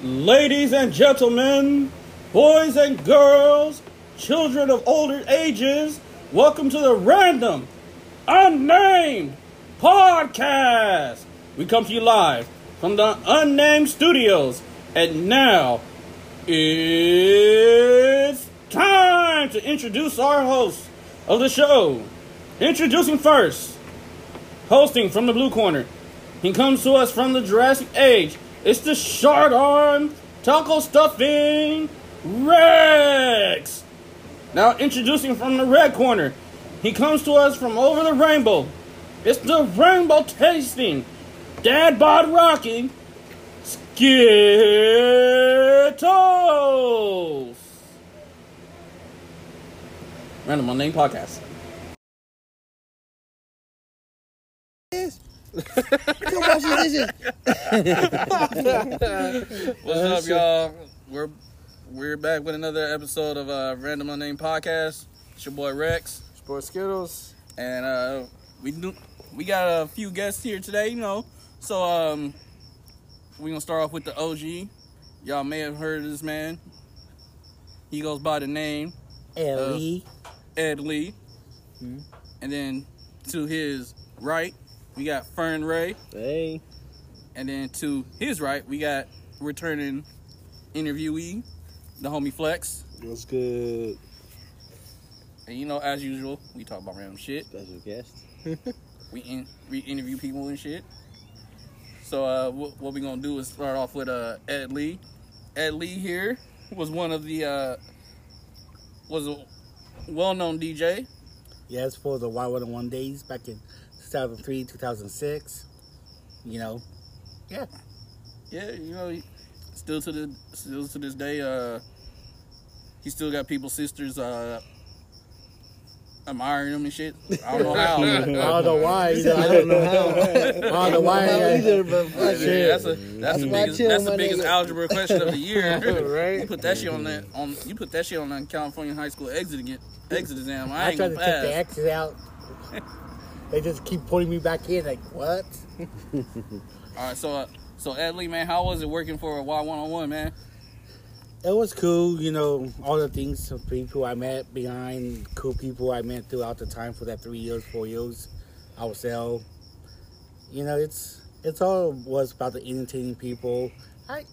Ladies and gentlemen, boys and girls, children of older ages, welcome to the Random Unnamed Podcast. We come to you live from the Unnamed Studios, and now it's time to introduce our host of the show. Introducing first, hosting from the blue corner. He comes to us from the Jurassic Age. It's the short arm taco stuffing Rex. Now introducing from the red corner. He comes to us from over the rainbow. It's the rainbow tasting, dad bod rocking Skittles. Random Unnamed Podcast. What's up, y'all? We're we're back with another episode of uh, Random Unnamed Podcast. It's your boy Rex, Sport Skittles. and uh, we do we got a few guests here today. You know, so um, we gonna start off with the OG. Y'all may have heard of this man. He goes by the name Ellie. Ed Lee, Hmm. and then to his right we got Fern Ray. Hey. And then to his right, we got returning interviewee, the homie Flex. What's good? And you know, as usual, we talk about random shit. Special guest. We in, we interview people and shit. So uh, what, what we gonna do is start off with uh, Ed Lee. Ed Lee here was one of the uh, was a well-known DJ. Yes, for the Y101 days back in 2003, 2006. You know, yeah. Yeah, you know, still to the still to this day, uh, he still got people's sisters uh, admiring him and shit. I don't know how. I don't know why. You know, I don't know how. I don't know why. either, but fuck Yeah, that's a that's the why I biggest chill, that's the biggest nigga. algebra question of the year. Right? You put that shit on that on you put that shit on that California high school exit again exit exam. I I ain't tried gonna to take the pass. exit out. They just keep putting me back in. Like what? All right, so uh, so Ed Lee, man, how was it working for a Y one on one, man? It was cool. You know, all the things, people I met behind, cool people I met throughout the time for that three years, four years. I was there. You know, it's it's all was about the entertaining people. I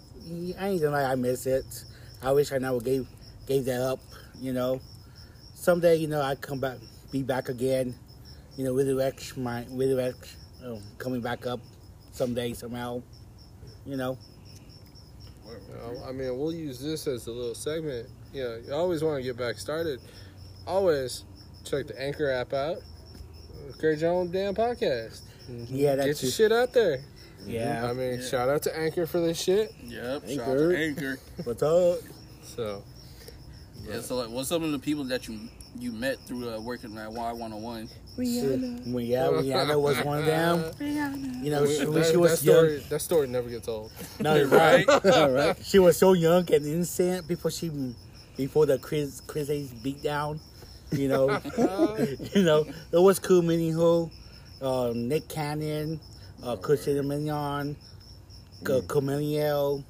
I ain't gonna lie, I miss it. I wish I never gave gave that up. You know, someday you know I come back, be back again. You know, with the Rex, my with the Rex, um, coming back up someday somehow. You know, Um, I mean, we'll use this as a little segment. You know, you always want to get back started. Always check the Anchor app out. Create your own damn podcast. yeah, Get your just, shit out there. yeah. I mean, Yeah. shout out to Anchor for this shit. Yep, shout out Anchor. to Anchor. What's up? So, Yeah, so like, what's some of the people that you you met through uh, working at Y one on one? Rihanna. Well, yeah, Rihanna was one of them. You know, she, that, when she that was story, young. that story never gets old. No, Right? right. She was so young and innocent before she, before the Chris Chris Ace beat down. You know, you know, it was cool meeting her. Uh, Nick Cannon, uh, Christina Milian, uh, Camille.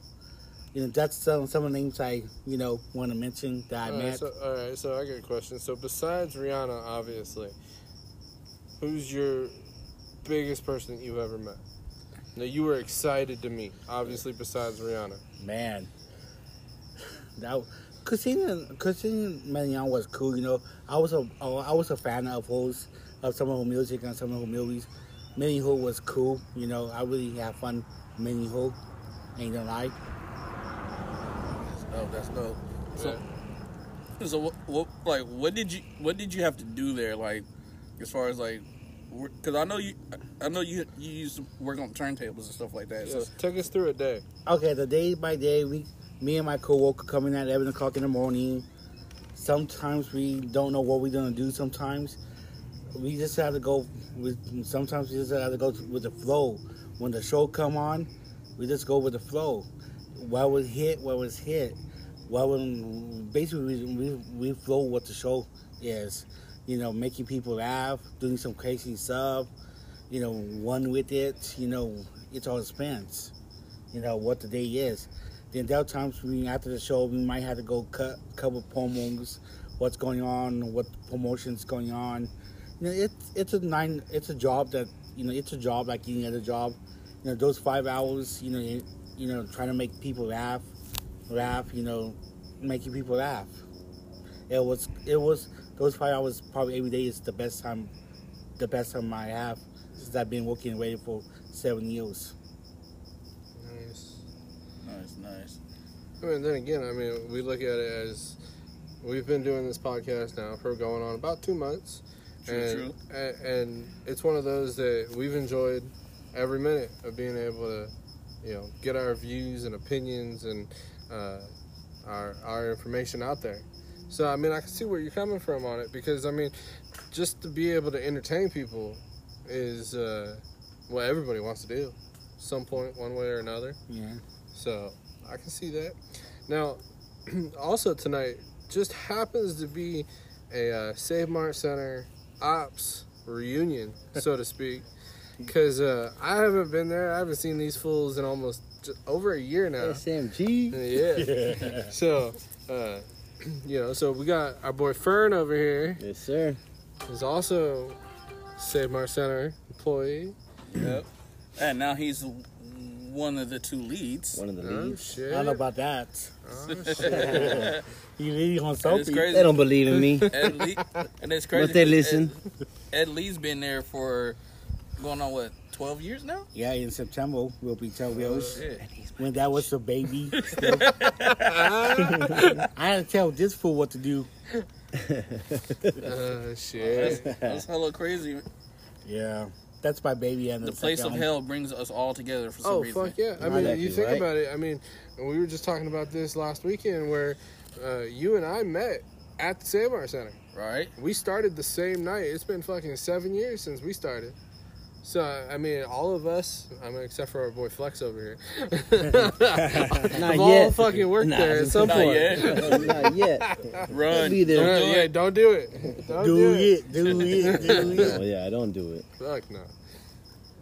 You know, that's some some of the names I you know want to mention that I All right, met. so, all right, so I got a question. So besides Rihanna, obviously, who's your biggest person that you've ever met? That you were excited to meet, obviously besides Rihanna. Man, that Christina Christina Milian was cool. You know, I was a oh, was a fan of hers, of some of her music and some of her movies. Minnie Ho was cool. You know, I really had fun. Minnie Ho, ain't gonna lie. Oh, that's dope. So, so what, what, like, what did you, what did you have to do there, like, as far as like, because I know you, I know you, you used to work on turntables and stuff like that. So, Yes, take us through a day. Okay, the day by day, we, me and my coworker coming in at eleven o'clock in the morning. Sometimes we don't know what we're gonna do. Sometimes we just have to go. With, sometimes we just have to go with the flow. When the show come on, we just go with the flow. What was hit, what was hit. What when basically we, we we flow what the show is. You know, making people laugh, doing some crazy stuff. You know, one with it. You know, it all depends you know what the day is. Then there are times we after the show we might have to go cut cover promos, what's going on, what promotions going on. You know, it's it's a nine it's a job that you know it's a job like any other job. You know, those five hours, you know, you, you know, trying to make people laugh, laugh, you know, making people laugh. It was it was those five hours probably every day is the best time, the best time I have since I've been working in radio for seven years. Nice. Nice, nice. I mean, then again, I mean, we look at it as we've been doing this podcast now for going on about two months, True, and, true. a- and it's one of those that we've enjoyed every minute of being able to, you know, get our views and opinions and uh, our our information out there. So I mean, I can see where you're coming from on it because I mean, just to be able to entertain people is uh, what everybody wants to do, some point, one way or another. Yeah. So I can see that. Now, also tonight just happens to be a uh, Save Mart Center ops reunion, so to speak. Because uh, I haven't been there. I haven't seen these fools in almost over a year now. SMG. Yeah. so, uh, you know, so we got our boy Fern over here. Yes, sir. Who's also Save Mart Center employee. Yep. And now he's one of the two leads. One of the Oh leads. shit! I don't know about that. Oh, shit. You leading on And crazy. They don't believe in me, Ed Lee, and it's crazy. but they listen. Ed, Ed Lee's been there for going on what twelve years now. Yeah, in September we'll be 12 years. Shit. When that was a baby. I had to tell this fool what to do. Oh shit! That's, that's hella crazy. Yeah. That's my baby and The place of hell brings us all together for some Oh reason. fuck yeah! I Right. mean, you think right? about it. I mean, we were just talking about this last weekend where uh, you and I met at the Save Mart Center. Right? We started the same night. It's been fucking seven years since we started. So I mean, all of us, I mean, except for our boy Flex over here, have all fucking worked Nah, there at some Not point. yet. Not yet. Run. Be there. Don't do yeah, it. don't do it. Don't Do do, it, do it, do Oh it. yeah, I don't do it. Fuck no.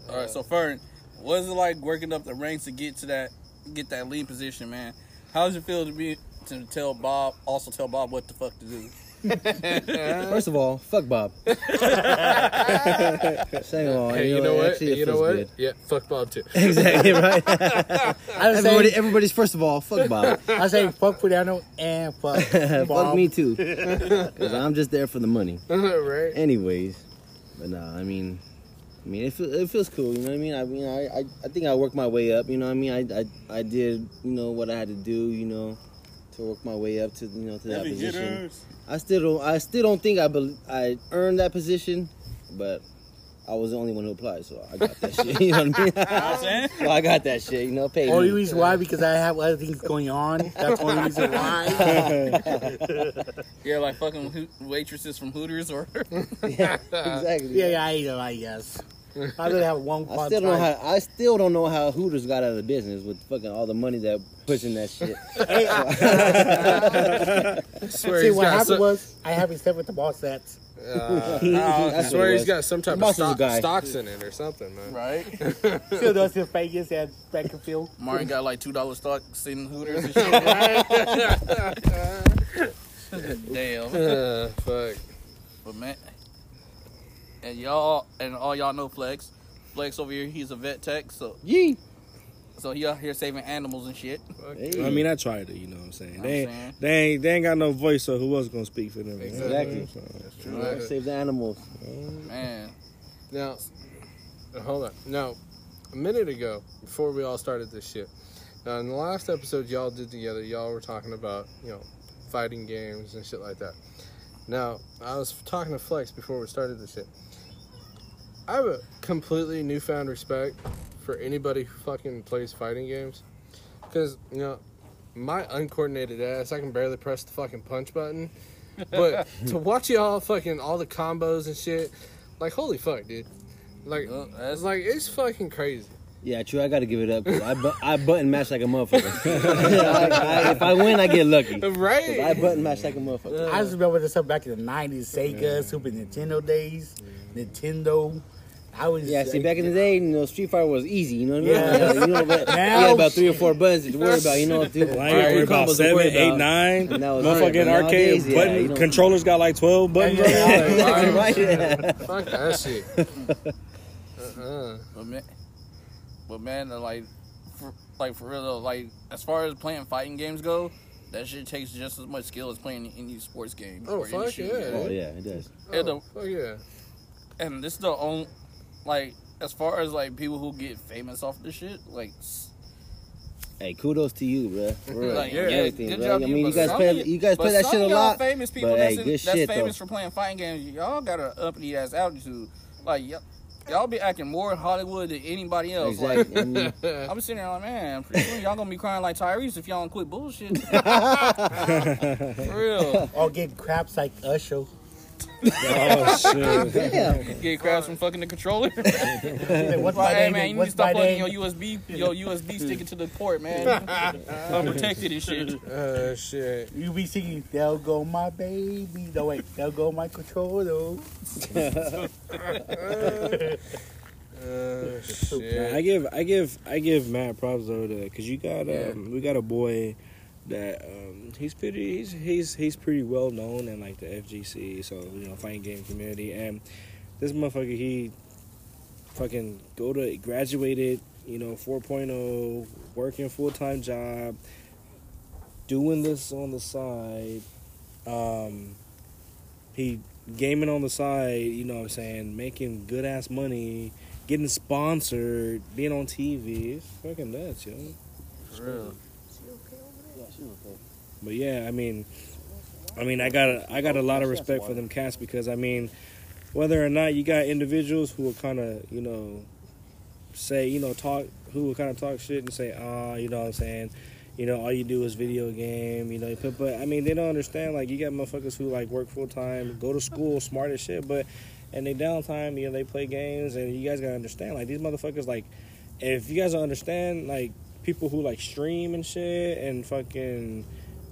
All right. So Fern, what is it like working up the ranks to get to that get that lead position, man? How does it feel to be to tell Bob also tell Bob what the fuck to do? First of all, fuck Bob. Second of all, Hey, you know what? Actually, You know what? good. Yeah, fuck Bob too. Exactly right. I was Everybody, saying, everybody's first of all, fuck Bob. I say fuck Pudiano and fuck fuck me too, because I'm just there for the money. right? Anyways, but nah, I mean, I mean, it, feel, it feels cool. You know what I mean? I mean, I, I, I think I worked my way up. You know what I mean? I, I, I did, you know, what I had to do. You know, to work my way up to, you know, to that position. I still don't, I still don't think I, bel I earned that position, but I was the only one who applied, so I got that shit. You know what I mean? You know what I'm saying? so I got that shit. You know, pay Only me. reason why because I have other things going on. That's the only reason why. Yeah, like fucking waitresses from Hooters or yeah, exactly. yeah, yeah, I know. I guess. I don't have one I still don't know how. I still don't know how Hooters got out of the business with fucking all the money that pushing that shit. Swear see what happened some, was I haven't slept with the boss that. uh, no, I swear he's got some type The of boss stock, stocks in it or something, man. right? Still does his Vegas and Bakersfield. Martin got like two dollar stock in Hooters and shit. Damn. Uh, fuck. But man, and y'all and all y'all know Flex. Flex over here, he's a vet tech, so Yee. so he out here saving animals and shit. Hey. I mean, I tried it. You know what I'm saying? I'm They ain't, saying. they ain't, they ain't got no voice, so who else gonna speak for them? Exactly. So, True Alright, that. Save the animals. Man, Now, hold on. Now, a minute ago, before we all started this shit, now in the last episode y'all did together, y'all were talking about, you know, fighting games and shit like that. Now, I was talking to Flex before we started this shit. I have a completely newfound respect for anybody who fucking plays fighting games. Because, you know, my uncoordinated ass, I can barely press the fucking punch button. But to watch y'all fucking all the combos and shit, like holy fuck, dude. Like, Well, that's- it's like it's fucking crazy. Yeah, true. I got to give it up. 'cause I, bu- I button mash like a motherfucker. I, I, if I win, I get lucky. 'Cause I Right? button mash like a motherfucker. I just remember this stuff back in the '90s, Sega, Super Nintendo days, Nintendo. I was Yeah, see, back in the day, you know, Street Fighter was easy. You know what I mean? Yeah. you know, but Now- you had about three or four buttons to worry about. You know, two, Now you three gotta worry about combos seven, worry eight, about. nine. And that was Motherfucking it. But arcade nowadays, yeah, you don't- controllers got like twelve buttons. on Yeah, it. Exactly right. Yeah. Fuck that shit. uh-uh. But man, but man, uh, like, for, like for real though, like as far as playing fighting games go, that shit takes just as much skill as playing any sports game. Oh, or fuck shooting yeah. game. Oh yeah, it does. And Oh, the- fuck yeah. And this is the only, like, as far as like people who get famous off this shit, like, Hey, kudos to you, bro. For like yeah, everything, good bro. job I you, mean, you guys play, of you guys play that shit a of y'all lot. Famous people but, that's, hey, in- good that's shit, famous though. for playing fighting games. Y'all got an uppity ass altitude. Like y'all, y'all be acting more Hollywood than anybody else. Exactly. Like I'm sitting there like, man, pretty soon y'all gonna be crying like Tyrese if y'all don't quit bullshit. for real. Or getting craps like Usher. Oh shit! yeah. Get crabs from fucking the controller. What's my hey name? man, you need to What's stop my plugging name? your USB, your USB stick into the port, man. Unprotected and shit. Uh, shit. You be singing, "There go my baby." No wait, there go my controller. Uh, shit. I give I give I give Matt props though because you got um, we got a boy that um, he's pretty he's, he's he's pretty well known in like the FGC so you know fighting game community and this motherfucker he fucking go to graduated you know 4.0 working full time job doing this on the side um he gaming on the side you know what I'm saying making good ass money getting sponsored, being on TV. It's fucking nuts, yo. For real. But yeah, I mean, I mean, I got I got a lot of respect for them cats because I mean, whether or not you got individuals who will kind of you know say you know talk who will kind of talk shit and say ah you know what I'm saying. You know, all you do is video game. You know, but, but I mean, they don't understand. Like, you got motherfuckers who like work full time, go to school, smart as shit, but and they downtime, you know, they play games, and you guys gotta understand. Like, these motherfuckers, like, if you guys don't understand, like, people who like stream and shit, and fucking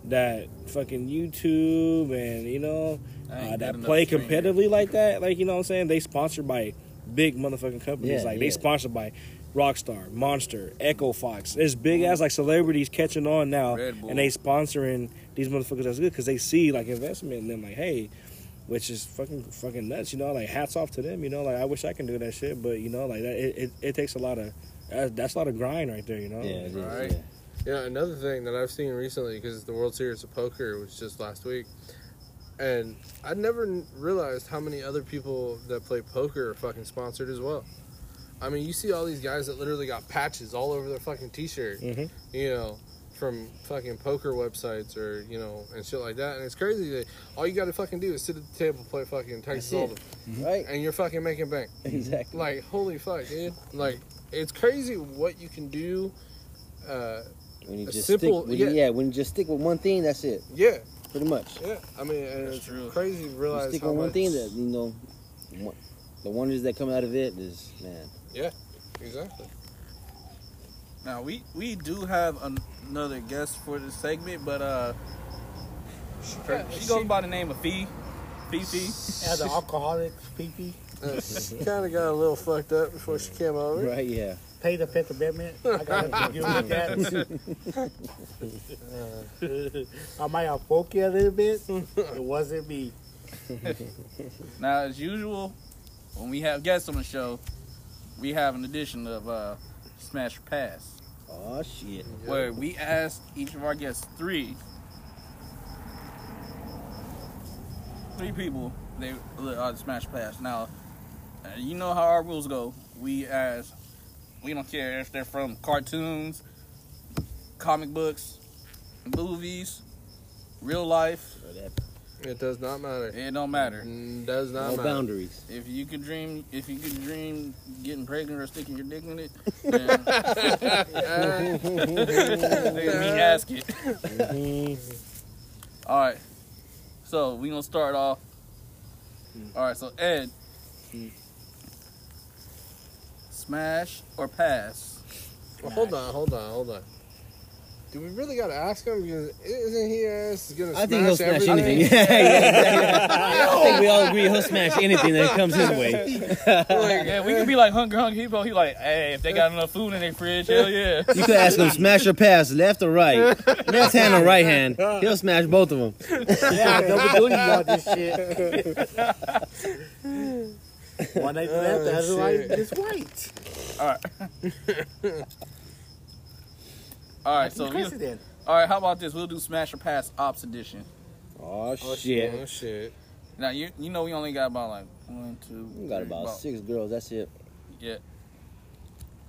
that fucking YouTube, and you know, uh, that play to stream. competitively like that, like you know what I'm saying? They sponsored by big motherfucking companies. Yeah, like they sponsored by Rockstar, Monster, Echo Fox. There's big ass like celebrities catching on now, and they sponsoring these motherfuckers. That's good because they see like investment in them. Like, hey, which is fucking fucking nuts. You know, like hats off to them. You know, like I wish I can do that shit, but you know, like that it, it, it takes a lot of that, that's a lot of grind right there. You know. Yeah, it is, Right. yeah. Yeah, another thing that I've seen recently because the World Series of Poker was just last week, and I never n- realized how many other people that play poker are fucking sponsored as well. I mean, you see all these guys that literally got patches all over their fucking T-shirt, Mhm. you know, from fucking poker websites or you know and shit like that. And it's crazy that all you got to fucking do is sit at the table, play fucking Texas That's Hold'em, it. Right. and you're fucking making bank. Exactly. Like holy fuck, dude! Like it's crazy what you can do. Uh, When you A just simple- stick, when you- yeah. yeah. when you just stick with one thing, that's it, yeah, pretty much. Yeah, I mean, and it's true. crazy to You realize stick how with one thing that you know, one- the wonders that come out of it is man. Yeah, exactly. Now we we do have an, another guest for this segment, but uh, she goes by the name of Fee, Fifi. Yeah, the alcoholic PP. She kind of got a little fucked up before she came over. Right? Yeah. Pay the Fifth Amendment. I got nothing to do with that. I might have spoke you a little bit. It wasn't me. Now, as usual, when we have guests on the show, we have an edition of uh, Smash or Pass, Oh shit. where we ask each of our guests three, three people they uh, Smash Pass. Now, uh, you know how our rules go. We ask, we don't care if they're from cartoons, comic books, movies, real life. It does not matter. It don't matter. Mm, Does not No matter. boundaries. If you could dream, if you could dream getting pregnant or sticking your dick in it, then let me ask it. All right. So we gonna start off. All right. So Ed, smash or pass? Well, hold on, hold on, hold on. Do we really gotta ask him? Because isn't he ass gonna I think he'll smash smash everything? anything. yeah, yeah, exactly. I think we all agree he'll smash anything that comes his way. Yeah, we could be like hungry, hungry. He he like, hey, if they got enough food in their fridge, hell yeah. You could ask him smash or pass, left or right, left hand or right hand. He'll smash both of them. Yeah, I double duty about this shit. One night left, the oh, other shit. night is white. All right. all right, So you, then. all right, how about this? We'll do smash or pass ops edition. Oh Oh shit! shit! Oh, now you you know we only got about like one, two, We got three, about six girls. That's it. Yeah.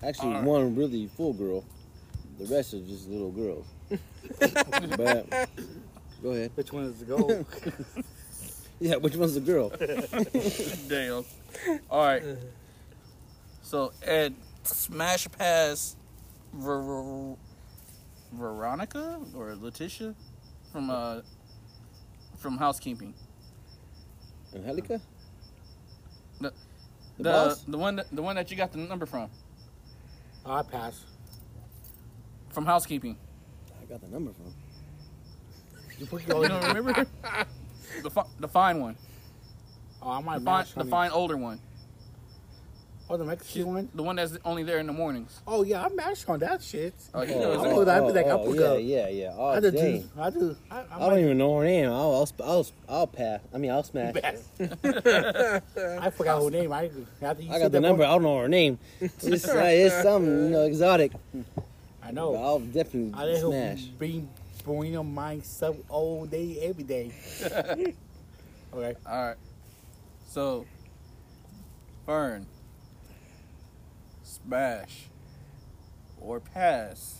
Actually, Alright. one really full girl. The rest are just little girls. but go ahead. Which one is the goal? Yeah, which one's the girl? Damn. All right. So Ed, smash or pass, Ver- Veronica or Letitia from uh from housekeeping. Angelica? The- The The boss? the one that, the one that you got the number from I pass. from housekeeping. I got the number from. You put You don't remember? the fi- the fine one, Oh, I might the fine the on it. fine older one, Oh, the Mexican one? the one that's only there in the mornings. Oh, yeah, I'm mashed on that shit. Oh, he Oh, knows I that. would- I'd be like, oh, I'll oh, yeah, yeah, yeah. Oh, I do, dang. I do. I, I, I don't even know her name. I'll, I'll, I'll, I'll pass. I mean, I'll smash. I forgot her name. I, after you I got the number. one- I don't know her name. It's, uh, it's something, you know, exotic. I But know. I'll definitely I let her smash. bring, bring on myself all day, every day. okay. All right. So, Fern, smash, or pass.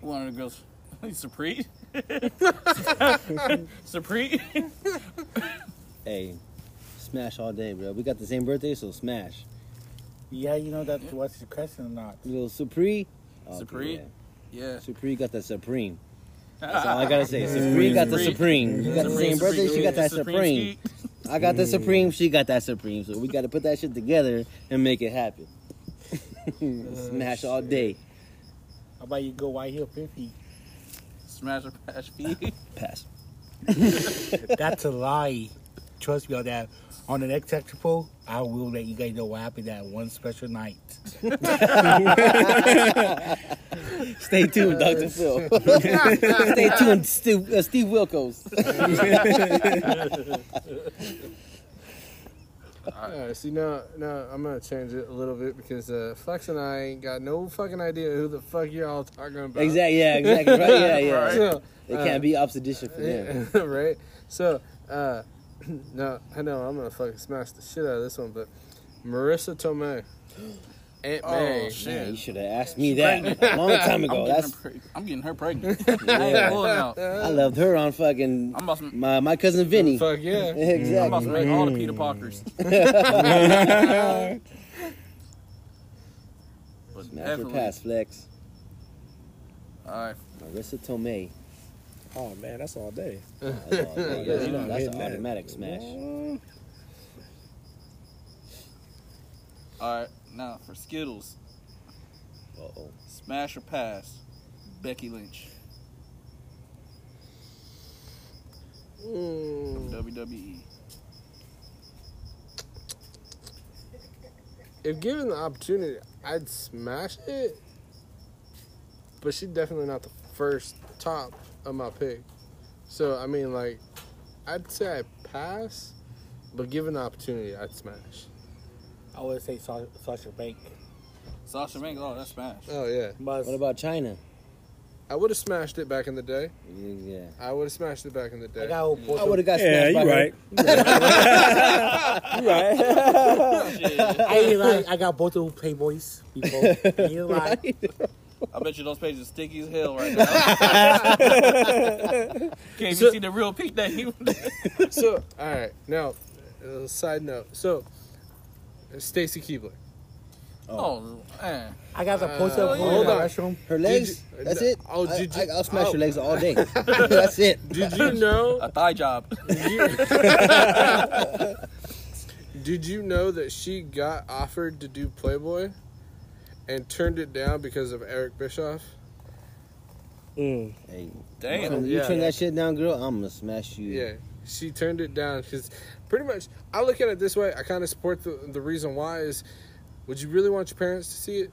One of the girls, Supreme. Supreme. Hey, smash all day, bro. We got the same birthday, so smash. Yeah, you know that's what's the question or not. Little Supreme. Oh, Supreme? Yeah. Supreme got the Supreme. That's all I gotta say. Supreme got the Supreme. You got the same birthday, she got that Supreme. I got the Supreme, she got that Supreme. So we gotta put that shit together and make it happen. Smash all day. How about you go White Hill 50? Smash or pass feed. Pass. That's a lie. Trust me on that. On the next extra poll, I will let you guys know what happened that one special night. Stay tuned, Dr. Phil. Stay tuned, Steve, uh, Steve Wilkos. Alright, see now, now I'm gonna change it a little bit because uh, Flex and I ain't got no fucking idea who the fuck you're all talking about. Exactly, yeah, exactly. Right, yeah, yeah. Right. So, It uh, can't be opposition for them. right? So, uh, no, I know I'm gonna fucking smash the shit out of this one, but Marisa Tomei, Aunt Oh, shit. Man, you should have asked me that a long time I'm ago. That's her preg- I'm getting her pregnant. Yeah. Pulling out. I loved her on fucking I'm about to, my my cousin Vinny. fuck yeah. I'm about to Exactly. make all the Peter Parkers. But Smash or definitely. pass, Flex. All right. Marisa Tomei. Oh man, that's all day. That's, all day. Yeah, That's- you know, that's hitting an that. automatic smash. All right. Now for Skittles, Uh-oh. smash or pass, Becky Lynch Mm. WWE. If given the opportunity, I'd smash it. But she's definitely not the first top of my pick. So I mean, like, I'd say I pass, but given the opportunity, I'd smash. I would say Sa- Sasha Bank. Sasha Banks, oh that's smash. Oh yeah, But What about Chyna? I would have smashed it back in the day. Yeah. I would have smashed it back in the I day. got old I would have got Yeah, smashed by you her. right. You right. I ain't lie, I got both of them Playboys before. I ain't lie. I bet you those pages are sticky as hell right now. Can't even So- see the real peak that he. so, all right, now, uh, side note. So, Stacy Keibler. oh man, I got the poster Uh, her hold in the on. restroom. Her legs? you- That's it? oh, I, did you- I, will smash oh. her legs all day. That's it. Did you know? a thigh job. Did you know that she got offered to do Playboy, and turned it down because of Eric Bischoff. Mm. Hey, Damn. you turn, you Yeah. turn that shit down, girl. I'm gonna smash you. Yeah, she turned it down because pretty much I look at it this way. I kind of support the the reason why is, would you really want your parents to see it?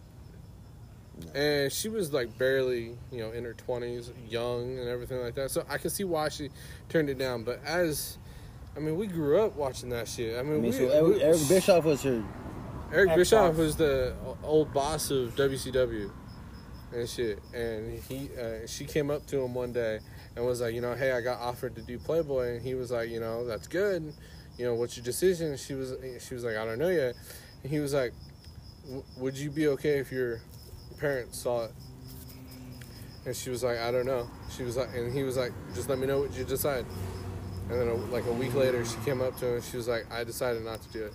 And she was like barely, you know, in her twenties, young and everything like that. So I can see why she turned it down. But as, I mean, we grew up watching that shit. I mean, I mean, we, so Eric, we- Eric Bischoff was her. Eric Ex-boss. Bischoff was the old boss of WCW and shit. And he, uh, she came up to him one day and was like, you know, hey, I got offered to do Playboy, and he was like, you know, that's good. You know, what's your decision? She was, she was like, I don't know yet. And he was like, "W- would you be okay if your parents saw it? And she was like, I don't know. She was like, and he was like, just let me know what you decide. And then, a, like a week later, she came up to him. and She was like, I decided not to do it.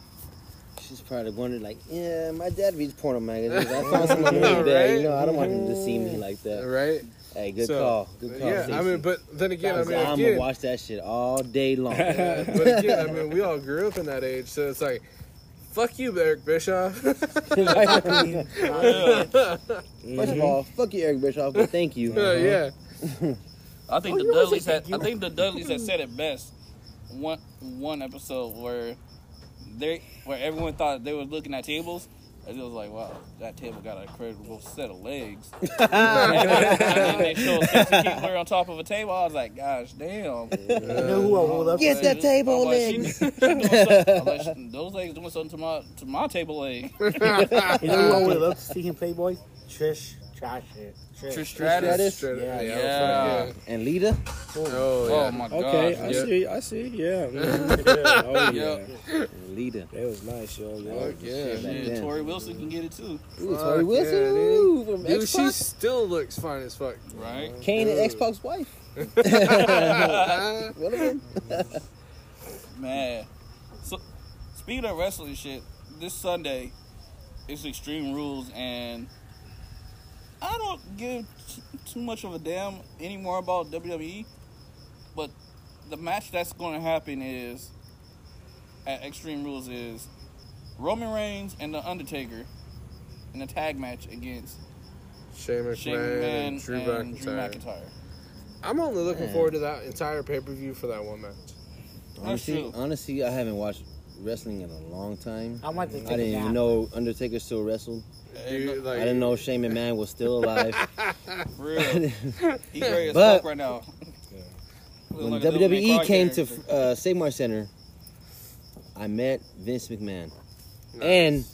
She's probably wondering, like, yeah, my dad reads porno magazines. I found someone like that. You know, I don't want him to see me like that. Right? Hey, good So, call. Good call. Yeah, I mean, but then again, I mean, I'm gonna watch that shit all day long. but again, I mean, we all grew up in that age, so it's like, fuck you, Eric Bischoff. First of all, fuck you, Eric Bischoff, but thank you. Uh, yeah, I think Oh, the you always Dudleys had. I think the Dudleys had said it best. One one episode where they where everyone thought they were looking at tables. And it was like, wow, that table got an incredible set of legs. and then they showed Stacy Keibler on top of a table. I was like, gosh, damn. You know who I would love Get that table I'm like, she- legs. she I'm like, those legs doing something to my to my table leg. You know who I would love to see him Playboy? Trish Trash it. Trish. Trish Stratus. Straight- Yeah, yeah. And Lita? Oh, Oh yeah. my god. Okay, I yeah. see. I see. Yeah. yeah. Oh yeah. Yeah. Lita. That was nice, yo. yo. Fuck yeah. Back Yeah, then. Torrie Wilson can get it too, Ooh, Fuck Torrie Wilson. yeah, dude. Ooh, from Dude, she still looks fine as fuck. right? Oh, Kane and Dude. Xbox wife. One of them. Man. So, speaking of wrestling shit, this Sunday it's Extreme Rules, and I don't give t- too much of a damn anymore about WWE. But the match that's going to happen is at Extreme Rules is Roman Reigns and The Undertaker in a tag match against Shane Shane McMahon, McMahon and Drew and McIntyre. Drew McIntyre. I'm only looking Man. forward to that entire pay per view for that one match. Honestly, honestly, I haven't watched wrestling in a long time. I might just I didn't even know Undertaker still wrestled. Dude, like, I didn't know Shane McMahon was still alive. Real. He great as But- fuck right now. when Like a little Nick WWE came to character. uh, Save Mart Center, I met Vince McMahon, Nice. and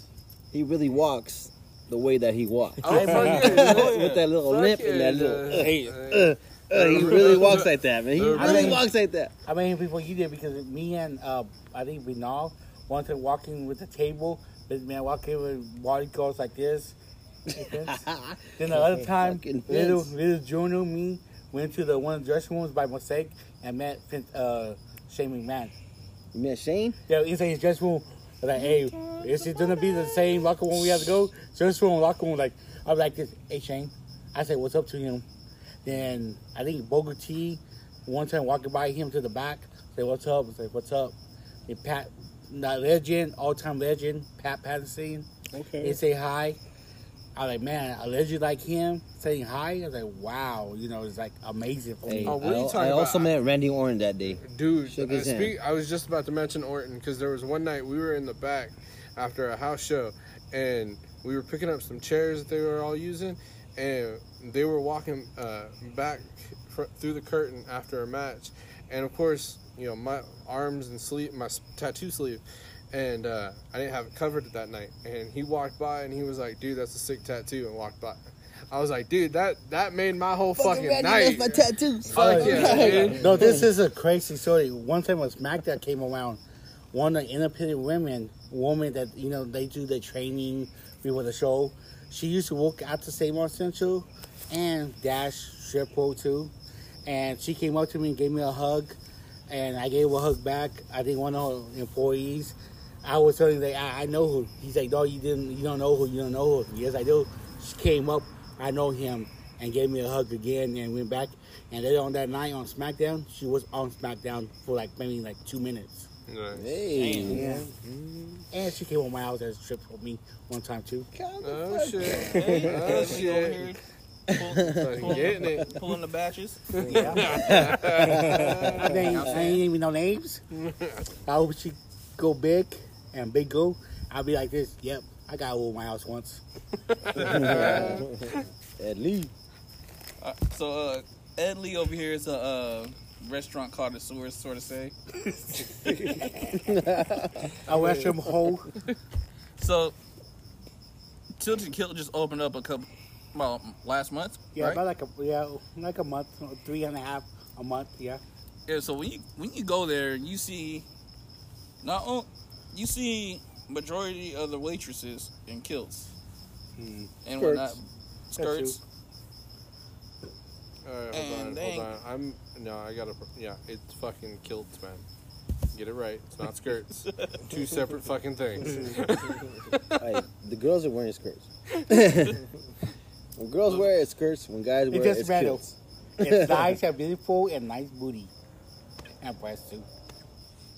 he really walks the way that he walks. Oh, fuck yeah. With that little Fuck limp yeah, and that yeah. little. Hey, Uh, uh, he really walks like that, man. He I really mean- walks like that. How many people you did? Because me and uh, I think Vinal wanted walking with the table. This man walking with body goes like this. then the other time, Fucking little little Junior me went to the one of the dressing rooms by mistake and met Vin- uh, Shane McMahon. You met Shane? Yeah, inside his dressing room. I was like, hey, is it gonna be the same locker room we have to go? Dressing room, locker room. Like, I'm like, this, hey Shane. I said, what's up to him? Then I think Booker T, one time walking by him to the back, say, what's up? I said, what's up? And Pat, that legend, all time legend, Pat Patterson, Okay. they okay. say hi. I was like, man, a legend like him saying hi. I was like, wow, you know, it's like amazing for Hey, me. Oh, what are you I, talking I also about? met Randy Orton that day. Dude, Shook I, his hand. speak, I was just about to mention Orton because there was one night we were in the back after a house show and we were picking up some chairs that they were all using and they were walking uh, back fr- through the curtain after a match. And of course you know my arms and sleeve my tattoo sleeve. And uh, I didn't have it covered that night. And he walked by and he was like dude that's a sick tattoo and walked by. I was like dude that that made my whole fucking, Randy, night. that's my tattoos. Fuck yeah, dude. No, this is a crazy story. One time when SmackDown came around, one of the independent women, woman that you know they do the training before the show, she used to work at the Seymour Central and Dash Strip Pro too, and she came up to me and gave me a hug, and I gave her a hug back. I think one of her employees. I was telling her, I, I know who. He's like, no, you didn't. You don't know who. You don't know who. Yes, I do. She came up. I know him, and gave me a hug again, and went back. And then on that night on SmackDown, she was on SmackDown for like maybe like two minutes. Nice. Hey, Yeah. And she came on my house as a trip with me one time too. Oh, oh shit. Hey, Oh shit. Here pull- getting it. pulling the batches. Yeah. I ain't, I ain't even know names. I hope she go big and big go. I'll be like this. Yep, I got over my house once. At least. Uh, so uh, Ed Lee over here is a uh, restaurant connoisseur, sort of say. I watched him whole. So Tilted Kilt just opened up a couple, well, last month, Yeah, right? about like a yeah, like a month, three and a half a month. Yeah. Yeah, so when you when you go there, you see not on, you see majority of the waitresses in kilts Hmm. and Skirts. whatnot, skirts. All right, hold And on, they- hold on. I'm no, I gotta. Yeah, it's fucking kilts, man. Get it right. It's not skirts. Two separate fucking things. Hey, the girls are wearing skirts. when girls wear it, it's skirts. When guys It wear it, just it's matters. kilts. It's nice and beautiful and nice booty and breasts too.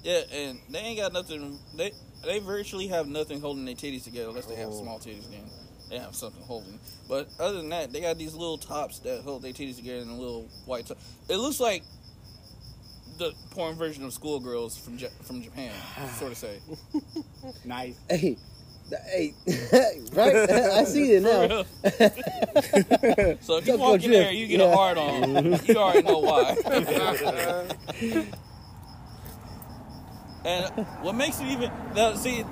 Yeah, and they ain't got nothing. They they virtually have nothing holding their titties together unless they have Oh. small titties. Then they have something holding. But other than that, they got these little tops that hold their titties together in a little white top. It looks like the porn version of schoolgirls from Ja- from Japan, sort of say. Nice. Hey, th- hey, right? I see it now. So if you Don't walk in there, you get Yeah. a hard on. You already know why. and what makes it even now, see,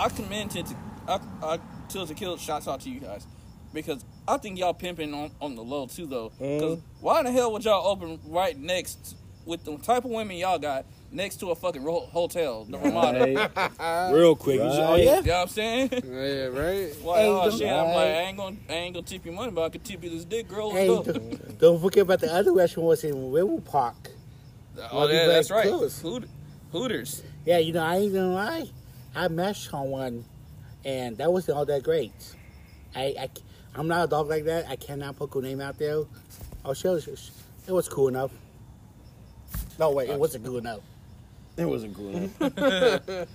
I commend to I, I Tilted Kilt shouts out to you guys because I think y'all pimping on, on the low too though. Because mm-hmm. why in the hell would y'all open right next with the type of women y'all got next to a fucking ro- hotel, the Ramada? Right. Real quick. You oh yeah. You know what I'm saying? yeah, right. Why, oh, Hey, oh don't- shit, I'm like, I ain't gonna, I ain't gonna tip you money, but I could tip you this dick, girl. Hey, don't, don't forget about the other restaurant was in River Park. Oh yeah, that's very right. close. Hoot- Hooters. Yeah, you know, I ain't gonna lie. I meshed on one, and that wasn't all that great. I, I, I'm not a dog like that. I cannot put a name out there. Oh, she was, it was cool enough. No, wait, it wasn't good enough. It wasn't cool enough.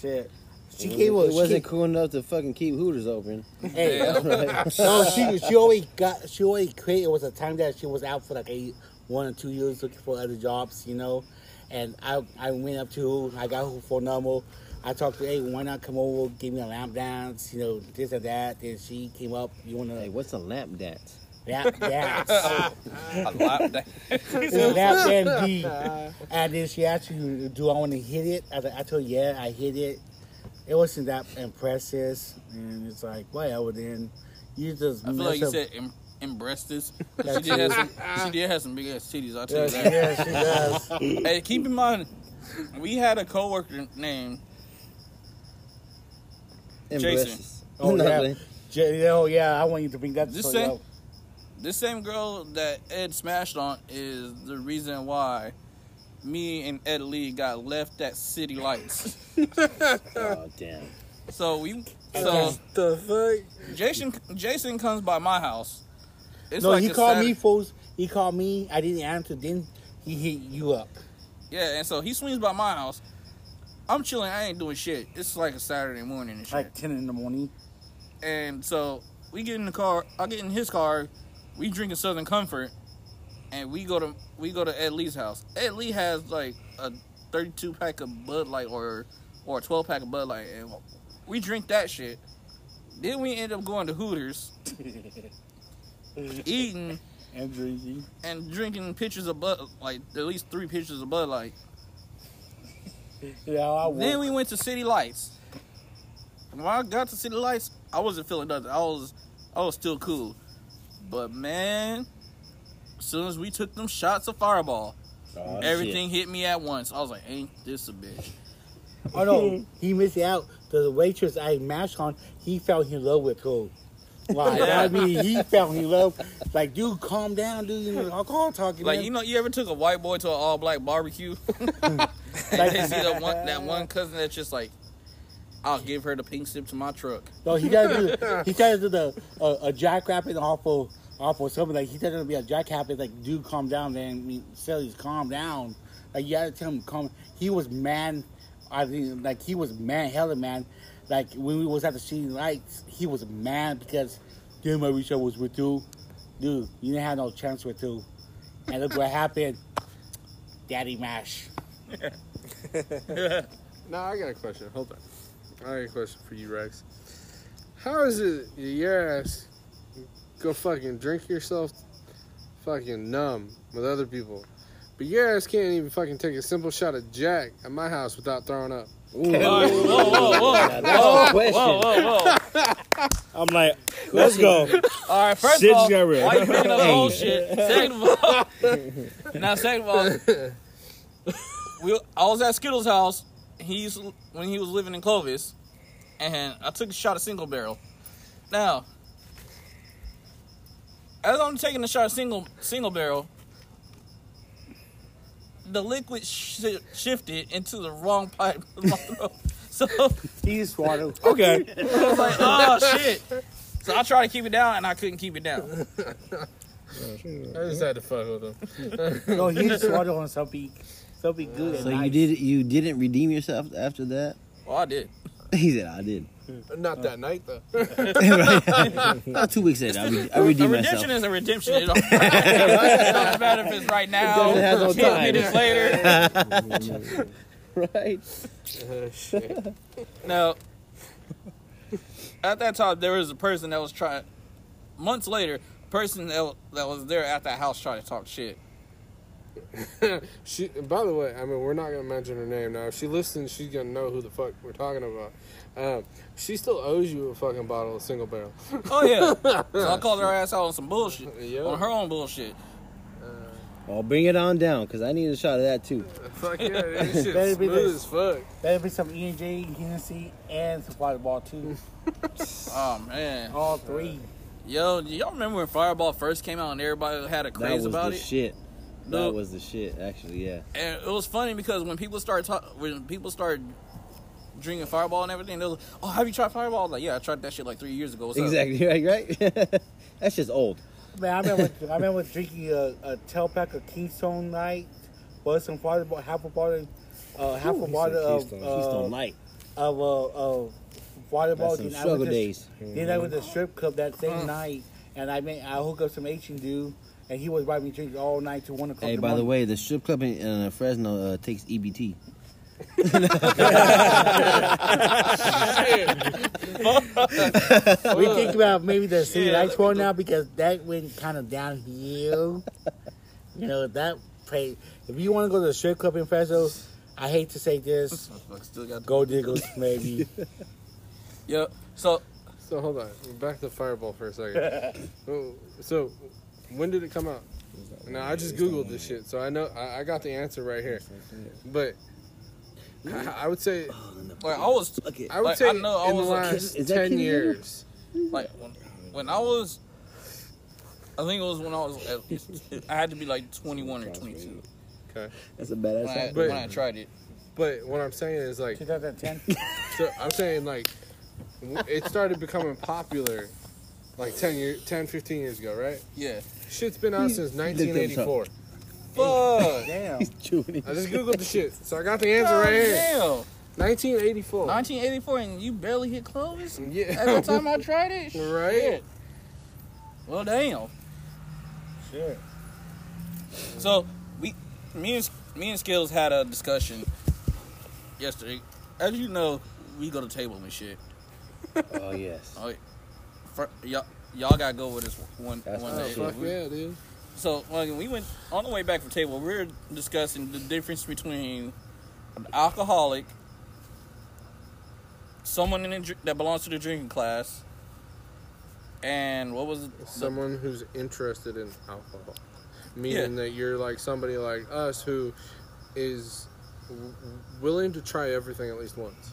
Shit. She it gave wasn't, it wasn't cool enough to fucking keep Hooters open. Hey, Right. no, she she always got she always quit. It was a time that she was out for like eight, one or two years looking for other jobs, you know. And I I went up to her. I got her phone number. I talked to her, hey, why not come over, give me a lamp dance, you know, this and that. Then she came up, you wanna Hey, what's a lamp dance? Lap dance, I laughed at lap dance D. And then she asked me, do I want to hit it? I, I told her, yeah, I hit it. It wasn't that impressive, and it's like whatever. Then you just I feel mess like you up- said em- embrastes. She did have some. She did have some big ass titties. I'll tell you that. yes, she does. Hey, keep in mind, we had a coworker named And Jason. breasts. Oh, No, yeah. J- oh yeah, I want you to bring that. This story same- up. This same girl that Ed smashed on is the reason why me and Ed Lee got left at City Lights. Oh, damn. So we so The fuck? Jason Jason comes by my house. It's no, like he called Saturday- me, folks. He called me. I didn't answer. Then he hit you up. Yeah, and so he swings by my house. I'm chilling. I ain't doing shit. It's like a Saturday morning and shit. like ten in the morning. And so we get in the car. I get in his car. We drinking Southern Comfort, and we go to we go to Ed Lee's house. Ed Lee has like a 32 pack of Bud Light or or a 12 pack of Bud Light, and we drink that shit. Then we end up going to Hooters, eating And drinking. and drinking pitchers of Bud, like at least three pitchers of Bud Light. Yeah, I Then we went to City Lights. When I got to City Lights, I wasn't feeling nothing. I was, I was still cool. But man, as soon as we took them shots of Fireball, Oh, everything hit me at once. I was like, "Ain't this a bitch?" Oh no, he missed out. The waitress I mashed on, he fell in love with her. Like Yeah. I mean, he fell in love. Like, dude, calm down, dude. You know, alcohol talking. Like man. you know, you ever took a white boy to an all black barbecue, and they see that one that one cousin that's just like, "I'll give her the pink slip to my truck." No, he tried to do. He tried to do the uh, a jackrabbit off of off of something like he tried to be a jackrabbit. Like, dude, calm down, man. I mean, Sally's calm down. Like you had to tell him calm. He was man. I think like he was man, hella man. Like when we was at the city lights, he was man because damn, I wish I was with you, dude. You didn't have no chance with you. And look what happened, Daddy Mash. No, I got a question. Hold on. I got a question for you, Rex. How is it your ass go fucking drink yourself fucking numb with other people, but your ass can't even fucking take a simple shot of Jack at my house without throwing up? All right, whoa, whoa, whoa. Now, that's the question. Whoa, whoa, whoa. I'm like, let's go. All right, first Sid of all, Jarrett. why you bringing up Hey. bullshit? Second of all, now second of all, we, I was at Skittles' house. He's when he was living in Clovis, and I took a shot of single barrel. Now, as I'm taking a shot of single single barrel, the liquid sh- shifted into the wrong pipe. of my throat. so He swallowed. Okay. I was like, oh shit. So I tried to keep it down, and I couldn't keep it down. I just had to fuck with him. no, he swallowed on something, something good. and So you did you didn't redeem yourself after that? Well, I did. He said I did. Not that uh. night though. right. About two weeks later, I, re- I A redeemed redemption is a redemption. It don't, doesn't matter if it's right now, doesn't have no 10 time. minutes later. right. Oh, shit. Now, at that time, there was a person that was trying. Months later, a person that, that was there at that house trying to talk shit. she. By the way, I mean we're not gonna mention her name now. If she listens, she's gonna know who the fuck we're talking about. Um, she still owes you a fucking bottle of single barrel. Oh yeah. so I called her ass out on some bullshit, Yeah. on her own bullshit. Uh Well, bring it on down, cause I need a shot of that too. Fuck yeah, this shit's Better be this. as fuck. Better be some E and J, Hennessy, and some Fireball too. Oh man, All three. yo, do y'all remember when Fireball first came out and everybody had a craze That craze was about the it? shit. That Dude. was the shit. Actually, yeah. And it was funny because when people start talk, when people started drinking Fireball and everything, they was like, "Oh, have you tried Fireball?" I was like, "Yeah, I tried that shit like three years ago." What's up?" Exactly. Right. Right. That's just old. Man, I remember, I remember drinking a, a 12 pack of Keystone Light, but some Fireball, half a bottle, uh, half a bottle of Keystone. uh, Keystone Light. of uh, of Fireball. That's some Then I struggle went to- days. Then I went to strip club that same Uh. night, and I made I hooked up some Asian dude, and he was buying me drinks all night to one o'clock. Hey, in by the way, the strip club in uh, Fresno uh, takes EBT. we think about maybe the city Yeah. lights one now because that went kind of downhill. You know that pay. If you want to go to the strip club in Fresno, I hate to say this, Still got go diggles maybe. Yeah. So So hold on, back to Fireball for a second. So, when did it come out? No, I just googled this shit, so I know I, I got the answer right here. But I, I would say like I was Okay. I would Like, say I know I in the was a kid- last is that ten kid years. like when, when I was. I think it was when I was. At, I had to be like 21 or 22 Okay, That's a badass. when I, song. But- when I tried it. but what I'm saying is like 2010. So I'm saying like w- it started becoming popular like 10 year 10 15 years ago, right? Yeah. Shit's been out since 1984. Fuck. Damn. He's. I just googled the shit. So I got the answer right here. Damn. 1984. 1984 and you barely hit Clovis? At the Yeah. time I tried it? Right. Shit. Well, damn. Shit. So we, me and me and Skills had a discussion yesterday. As you know, we go to table and shit. Oh yes. Oh, for, y'all, y'all gotta go with us one That's one day. fuck yeah, dude. So when we went on the way back from table, we were discussing the difference between an alcoholic, someone in the, that belongs to the drinking class, and what was it? Someone who's interested in alcohol. Meaning that you're like somebody like us who is w- willing to try everything at least once.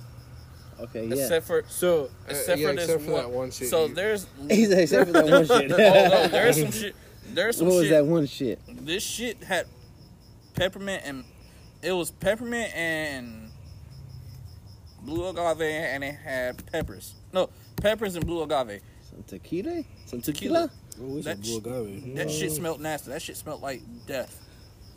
Okay. Yeah. Except for So, uh, except yeah, for this for one. that one shit. so you- there's He's except for that one shit. oh no, there's some shit. There's some what was shit. that one shit? This shit had peppermint and it was peppermint and blue agave and it had peppers. No, peppers and blue agave. Some tequila? Some Tequila. tequila? Oh, That said blue agave. That shit smelled nasty. That shit smelled like death.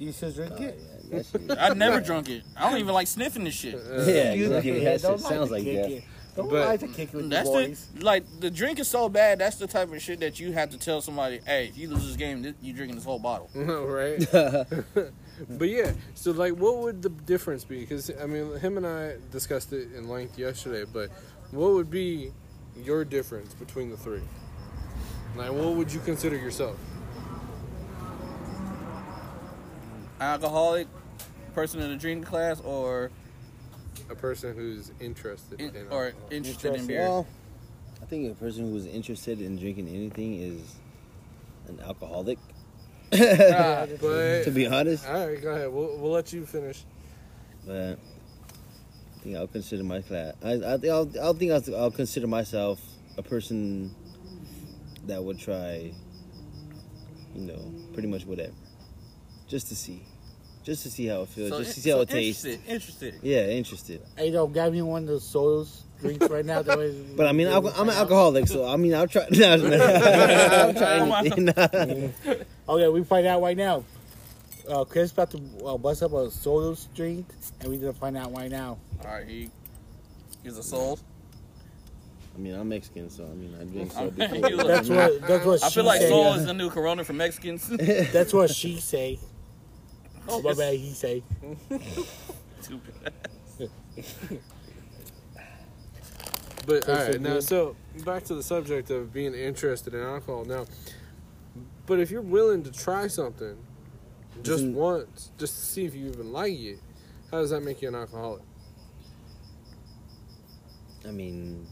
You should drink Oh, it. yeah, that shit- I never drunk it. I don't even like sniffing this shit. yeah, exactly. did. That Don't shit sounds like kick that. it. Don't But like to kick with That's the boys. the like the drink is so bad. That's the type of shit that you have to tell somebody. Hey, if you lose this game, th- you drinking this whole bottle. right? but yeah, so like, what would the difference be? Because I mean, him and I discussed it in length yesterday. But what would be your difference between the three? Like, what would you consider yourself? Alcoholic, person in a drinking class, or A person who's interested in, in or alcohol. interested in beer. Well, I think a person who's interested in drinking anything is an alcoholic. Ah, But to be honest, all right, go ahead. We'll, we'll let you finish. but I think I'll consider my class. I, I think I'll, I'll think I'll, I'll consider myself a person that would try, you know, pretty much whatever, just to see, just to see how it feels, so just to in- see how so it tastes. Interested, interested. Yeah, interested. Hey, yo, grab me one of those sodas drinks right now. that way- But I mean, I'm, I'm an alcoholic, so I mean, I'll try. No, no, I'll try anything. Okay, we find out right now. Uh, Chris about to uh, bust up a soda drink, and we gonna find out right now. All right, he is a soul. I mean, I'm Mexican, so I mean, I drink I so mean, before. you That's what. That's what I she feel like say. soul is the new Corona for Mexicans. That's what she say. Oh, my bad. He say. Stupid. But all Tastes right, so now so back to the subject of being interested in alcohol. Now, but if you're willing to try something just Mhm. once, just to see if you even like it, how does that make you an alcoholic? I mean,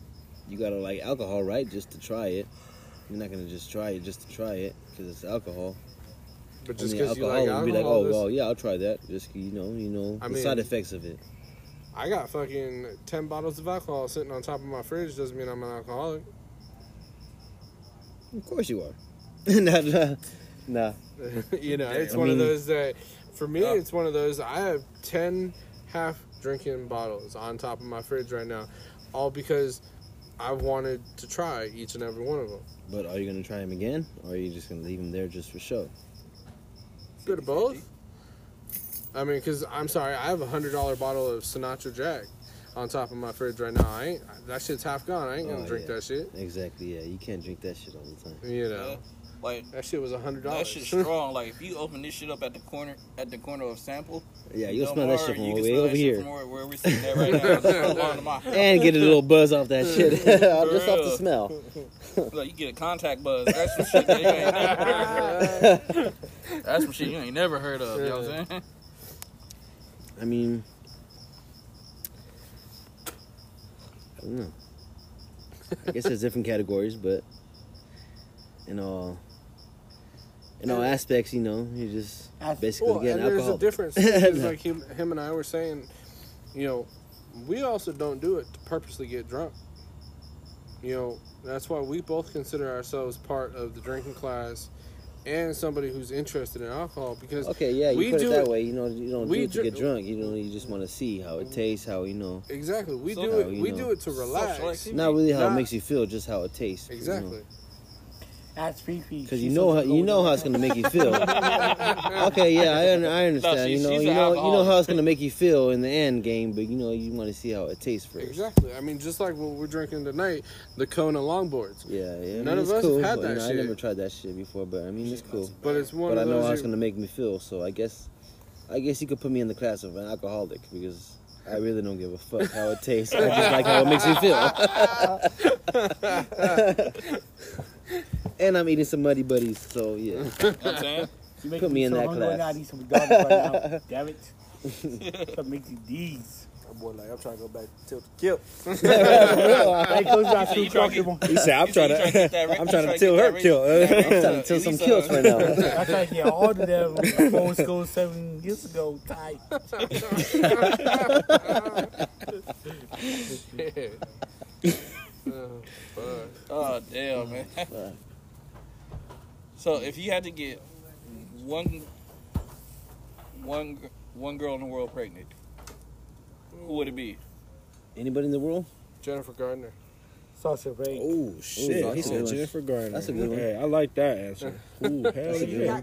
you gotta like alcohol, right? Just to try it. You're not gonna just try it just to try it because it's alcohol. But I just mean, because you like alcohol would be like, oh well, yeah, I'll try that. Just you know, you know, I the mean- side effects of it. I got fucking ten bottles of alcohol sitting on top of my fridge. Doesn't mean I'm an alcoholic. Of course you are. nah, nah, nah. you know, it's I one of mean- those that, for me, it's one of those. I have ten half drinking bottles on top of my fridge right now, all because I wanted to try each and every one of them. But are you gonna try them again, or are you just gonna leave them there just for show? Bit of both. I mean, because I'm sorry, I have a hundred dollar bottle of Sinatra Jack on top of my fridge right now. I ain't that shit's half gone. I ain't gonna Oh, drink yeah. that shit. Exactly. Yeah, you can't drink that shit all the time. You know, Yeah. Like that shit was a hundred dollars. that dollars. shit's strong. Like if you open this shit up at the corner, at the corner of sample, Yeah, you'll smell that shit from you can way smell over that here, where, where we're sitting at right now, Just along to my and get a little buzz off that shit, just off the smell. Like you get a contact buzz. That's some shit that you ain't never heard. That's some shit you ain't never heard of. You know what I'm saying? I mean, I don't know. I guess there's different categories, but in all in all aspects, you know, you just As- basically Well, getting and there's alcohol. a difference. too, 'cause like him, him and I were saying, you know, we also don't do it to purposely get drunk. You know, that's why we both consider ourselves part of the drinking class and somebody who's interested in alcohol because Okay, yeah, you we put it that it- way. You know, you don't we do it to dr- get drunk. You know, you just want to see how it tastes, how you know, exactly we So- do How it. you We know. do it to relax. Not really how Not- it makes you feel, just how it tastes. Exactly. That's Fifi. Because you know how you know how it's gonna make you feel. okay, yeah, I, I understand. she's- you know, you an know, you know how it's gonna make you feel in the end game, but you know, you want to see how it tastes first. Exactly. I mean, just like what we're drinking tonight, the Kona longboards. Yeah, yeah. I mean, None of it's us have had but, that you know, shit. I never tried that shit before, but I mean, it's cool. But it's one But I know those. how it's gonna make me feel, so I guess, I guess you could put me in the class of an alcoholic because I really don't give a fuck how it tastes. I just like how it makes me feel. and I'm eating some muddy buddies, so yeah. You I'm saying? Put me in so that hungry class. I need some McDonald's right now. Damn it. Stop making these. Boy, like I'm trying to go back to Tilted Kilt. Hey, close back So too you trying get- comfortable. He said, "I'm trying you to, get ra- I'm trying to get tilt her ra- kill." I'm trying to tilt some least, kills right now. I tried to get all of them before school seven years ago. Tight. Oh, fuck. Oh damn, man. so if you had to get one, one, gr- one girl in the world pregnant, who would it be? Anybody in the world? Jennifer Gardner. Sasha Banks. Oh shit! that's he said. Jennifer Garner. That's a good one. Hey, I like that answer. Ooh, hell That's a good yeah!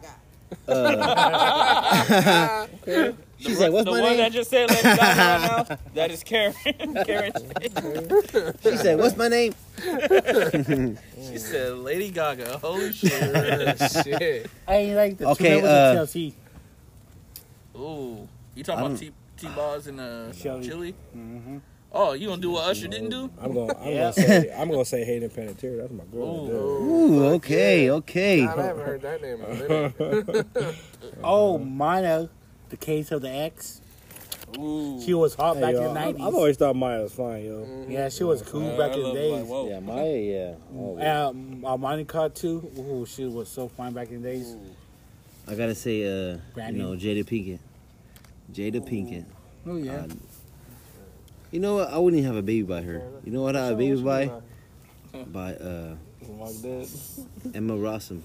Uh, she said, "What's my name? the my one name?" that just said Lady Gaga right now, that is Karen. Karen. She said, "What's my name?" She said Lady Gaga. Holy shit. Shit. I ain't like the Okay, two members uh, of Chelsea. Ooh. You I talking about don't- T T-Boz and uh Chili. chili? Mm-hmm. Oh, you gonna do what Usher didn't do? I'm gonna, I'm Yeah. gonna say, I'm gonna say Hayden Panettiere. That's my girl. Ooh. Ooh, okay, okay. God, I haven't heard that name in a minute. Oh, Mono, the case of the X. Ooh. She was hot Hey, back yo, in the I've, 90s. I've always thought Maya was fine, yo. yeah, she was cool Yeah, back I in the love, days. like. Yeah, Maya, yeah. Oh, Um, uh, Monica too. Ooh, she was so fine back in the days. I gotta say, uh, you know, Jada Pinkett. Jada Pinkett. Oh yeah. Uh, you know what? I wouldn't even have a baby by her. You know what I have a baby by? By uh, Like. Emmy Rossum.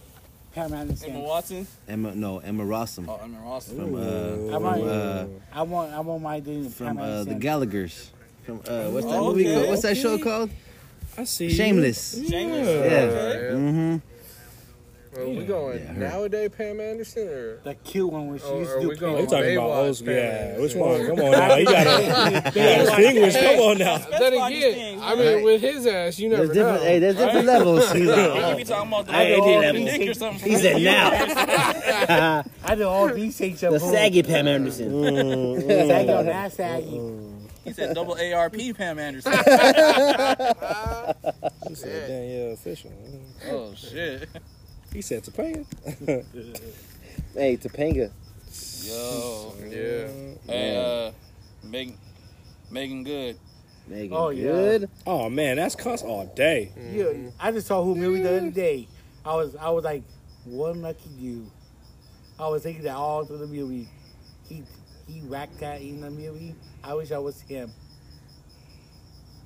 Pam Emma Watson. Emma, no, Emmy Rossum. Oh, Emma Watson. From, uh, I might- from, uh, I want. I want my doing from Pam uh, the Anderson. Gallagher's. From uh, what's that Oh, movie called? What's that show called? I see. Shameless. Shameless. Yeah. Okay. Mm-hmm. Are we going Yeah, nowadays Pam Anderson or? the cute one where she Oh, used are to do we going- You talking about Baywatch, old school? Pam Yeah. Which one? Come on now. You gotta, you gotta distinguish. Come on now. Then again, I man. mean, with his ass, you never There's know. Hey, there's different levels. He's You like, be talking about the I little did dick or something. he said now. I do all these things. the saggy Pam Anderson. Saggy or not saggy. He said double ARP Pam Anderson. He said Danielle official. oh shit. He said Topanga. Hey, Topanga. Yo. Yeah. Hey, uh, Meagan, Meagan Good. Meagan Oh, yeah. Good. Oh man, that's cuss all day. Yeah, I just saw who movie the other day. I was. I was like, one lucky you. I was thinking that all through the movie. He he whacked that in the movie. I wish I was him.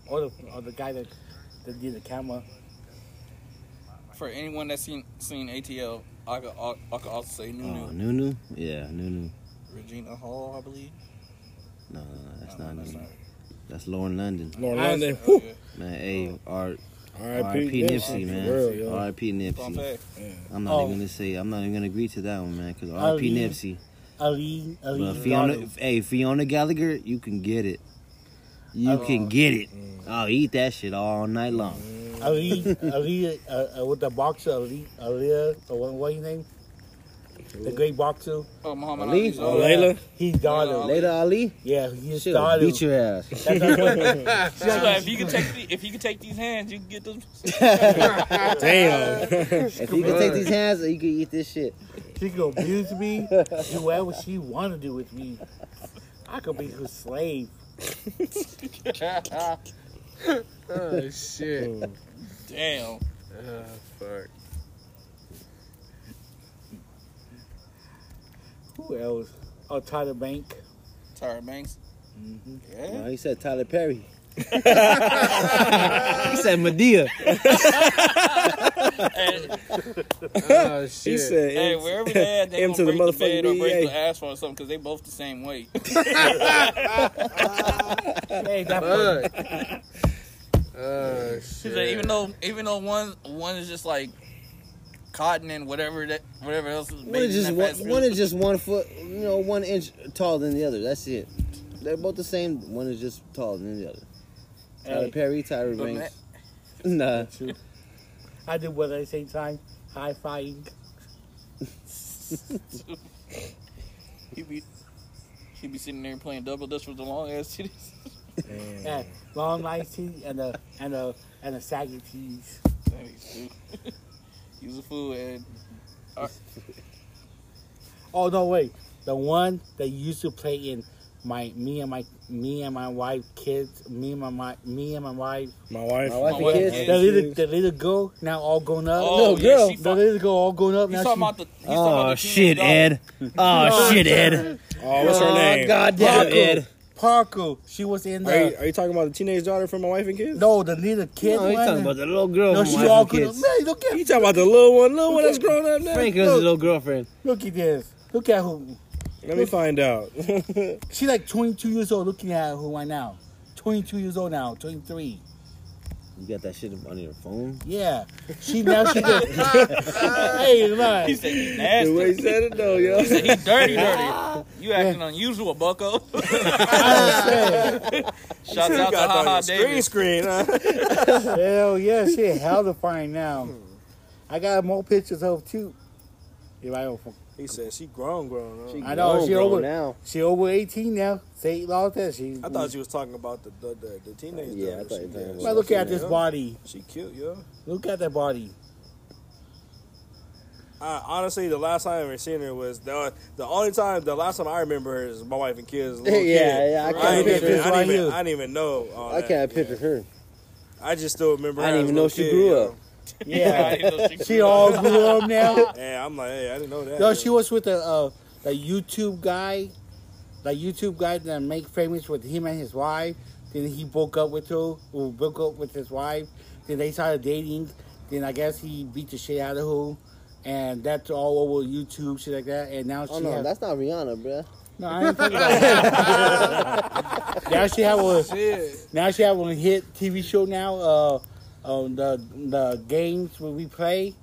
Or the or the guy that that did the camera. For anyone that's seen seen ATL, I could, I could also say Nunu. Oh, Nunu. Nunu. Yeah, Nunu. Regina Hall, I believe. No, no, no, that's No, not that's Nunu. not. That's Lauren London. Lauren I- London. Oh, yeah. Man, hey, R- R.I.P. R.I.P. Nipsey, man. For real, yo. R.I.P. Nipsey. Pompeii. I'm not Oh. even gonna say. I'm not even gonna agree to that one, man. Because Ali. R.I.P. Nipsey. Ali, Ali, But Fiona, hey, Fiona Gallagher, you can get it. You Oh. can get it. I'll eat that shit all night long. Mm-hmm. Ali, Ali, uh, uh, with the boxer, Ali, Ali, uh, what, what his name? The great boxer. Oh, Muhammad Ali? Ali's Oh, daughter. Laila. His daughter. Yeah. Later, Ali, Yeah, his she'll daughter. beat your ass. That's what- if you can take the, if you can take these hands, you can get them. Damn. If you can take these hands, you can eat this shit. She can abuse me, do whatever she want to do with me. I could be her slave. Oh shit. Damn. Ah, fuck. Who else? Oh, Tyler Bank. Tyra Banks. Mm-hmm. Yeah. No, he said Tyler Perry. he said Madea. Hey, Oh shit. He said, hey, wherever they at, they M gonna to the break the bed or motherfucking break DEA. the asphalt or something because they both the same weight. Hey, that part. Fuck. Oh She's shit. even though even though one one is just like cotton and whatever that whatever else is One is just one, one is just one foot, you know, one inch taller than the other. That's it. They're both the same. One is just taller than the other. Tyler Hey, Perry, Tyra But Banks. Nah. I do what at the same time. High fiving. he be he be sitting there playing double dutch with the long ass titties. Yeah, long nice tea and a and a and a saggy tees. He's a fool and Oh no, wait. The one that used to play in my me and my me and my wife kids. Me and my, my me and my wife. my wife. My wife My and wife kids. and The little the little girl now all grown up. oh no, yeah, girl. she the fuck, little girl all grown up he's now. talking she- about the he's talking about Oh the shit, teenage Ed. Oh shit, Ed. Oh, what's her oh, name? God damn it, Ed. Parker. She was in Are you, are you talking about the teenage daughter from my wife and kids? no the little kid No, he's one. talking about the little girl no, from she my all wife and grown up. kids. Man, look at You talking about the little one, little one that's grown up now? Frank is his little girlfriend. look at this. Look at who. Let me find out. She's like 22 years old. Looking at who right now. 22 years old now. 23. You got that shit on your phone? Yeah, she now she just hey man. He said he's nasty. The way he said it though, yo. He said he's dirty, dirty. You acting unusual, Bucko. I Shouts You out to got that on your screen Davis. screen, huh? Hell yeah, she to find now. I got more pictures of too. If I don't, He said she grown, grown. Huh? She I know, grown, she grown over- now. she over eighteen now. Say all that. She. I thought she was talking about the the, the, the teenage. Yeah, I thought you were talking yeah, about- Well, look at this yeah. body. She cute, yo. Look at that body. I, honestly, the last time I ever seen her was the the only time. The last time I remember her is my wife and kids. Yeah, kid. yeah, I I, can't didn't picture even, I, didn't even. I didn't even know. all I that. can't picture her. I just still remember. I her didn't as even know little she kid, grew yo. up. Yeah, I didn't know she she all grew up now. Yeah, I'm like, hey, I didn't know that. No, yo. she was with a uh, the YouTube guy, the YouTube guy that make famous with him and his wife. Then he broke up with her, or broke up with his wife. Then they started dating. Then I guess he beat the shit out of her, and that's all over YouTube, shit like that. And now she Oh no, have, that's not Rihanna, bruh. no, I ain't talking about that. now she have a Shit. now she have a hit TV show now. Uh, on the the games where we play.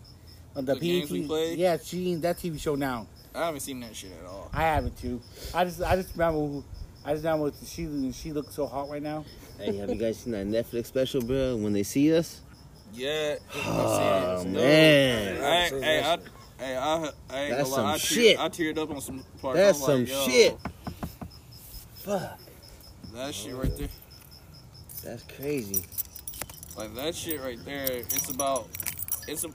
On the, The games we play? Yeah, she that TV show now. I haven't seen that shit at all. I haven't too. I just I just remember who- I just remember she she looks so hot right now. Hey, have you guys seen that Netflix special, bro? When they see us? Yeah. Oh, ah, Dude, man. I, hey, I, hey, I, I ain't That's gonna lie. I, some teared, shit. I teared up on some parts. That's I was like, some yo, shit. Fuck. That shit right there. That's crazy. Like that shit right there. It's about. It's a.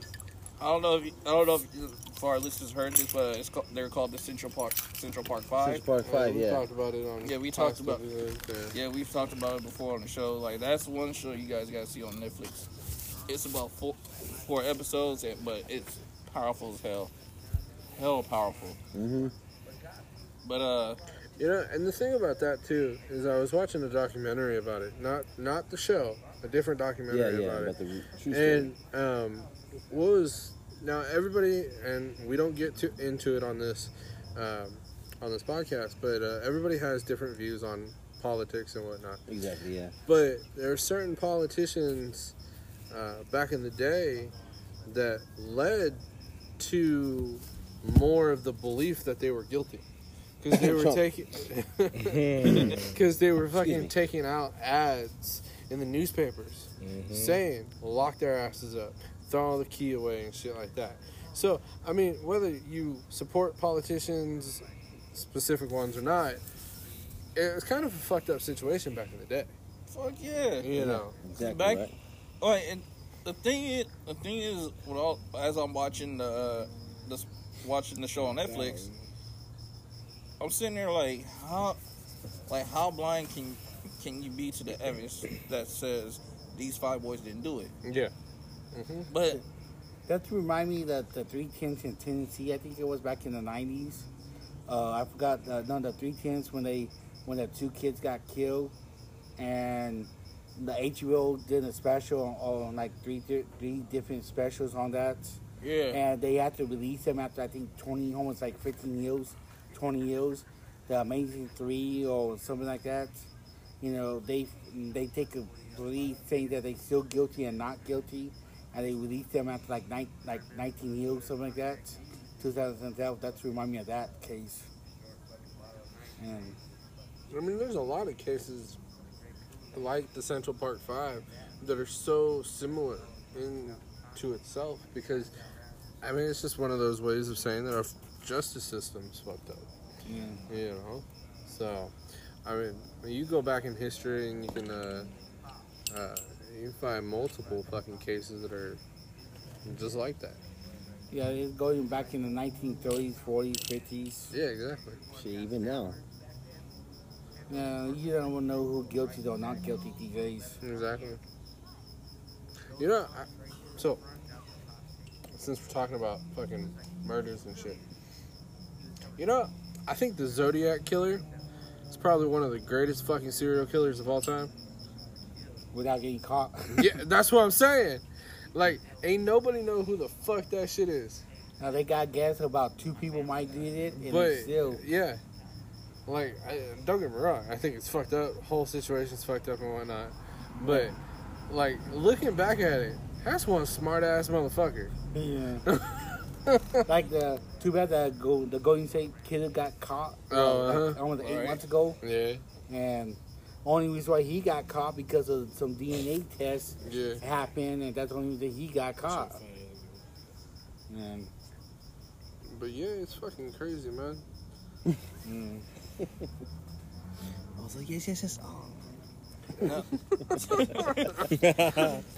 I don't know if you, I don't know if, you- if our listeners heard this, but it's called, they're called the Central Park Central Park Five. Central Park Five, we yeah. talked about it on. Yeah, we talked about- possibly, yeah. Yeah, we've talked about it before on the show. Like that's one show you guys gotta see on Netflix. It's about four four episodes, and- but it's powerful as hell. Hell powerful. Mm-hmm. But uh, You know, and the thing about that too is I was watching a documentary about it, not not the show, a different documentary yeah. about About it. And um, what was now everybody, and we don't get to, into it on this um, on this podcast, but uh, everybody has different views on politics and whatnot. exactly, yeah. But there are certain politicians uh, back in the day that led to more of the belief that they were guilty because they were taking because they were fucking taking out ads in the newspapers saying lock their asses up, throw all the key away and shit like that. So I mean, whether you support politicians, specific ones or not, it was kind of a fucked up situation back in the day. fuck yeah. You know. Exactly. Back- right. Oh, and the thing is, the thing is, with all, as I'm watching the uh, this watching the show on Netflix, I'm sitting there like, how, like how blind can can you be to the evidence that says these five boys didn't do it? Yeah. But That remind me that the three tens in Tennessee, I think it was back in the nineties. Uh, I forgot uh, no the three tens when they when the two kids got killed, and the HBO did a special on, on like three di- three different specials on that, yeah, and they had to release them after I think twenty almost like fifteen years, twenty years. The Amazing Three or something like that. You know they they take a plea saying that they're still guilty and not guilty and they release them after like nine, like 19 years, something like that. 2012. That's remind me of that case. And I mean, there's a lot of cases like the Central Park Five that are so similar in to itself because, I mean, it's just one of those ways of saying that our justice system's fucked up. yeah, You know, so I mean, you go back in history and you can, uh, uh, you find multiple fucking cases that are just like that. yeah, it's going back in the 1930s, 40s, 50s. Yeah, exactly. Shit, even now. Yeah, you don't want to know who guilty or not guilty these days. Exactly. You know, I, so since we're talking about fucking murders and shit, you know, I think the Zodiac killer is probably one of the greatest fucking serial killers of all time. Without getting caught. Yeah, that's what I'm saying. Like, ain't nobody know who the fuck that shit is. now they got guess about two people might did it, and But still yeah, like, I, don't get me wrong. I think it's fucked up. Whole situation's fucked up and whatnot. But like looking back at it, that's one smart ass motherfucker. Yeah. like the too bad that go the Golden State kid got caught. Oh, uh, uh-huh. almost eight Right. months ago, Yeah, and only reason why he got caught because of some DNA tests yeah. happened, and that's the only reason he got caught. And But yeah, it's fucking crazy, man. mm, I was like, yes, yes, yes. Oh.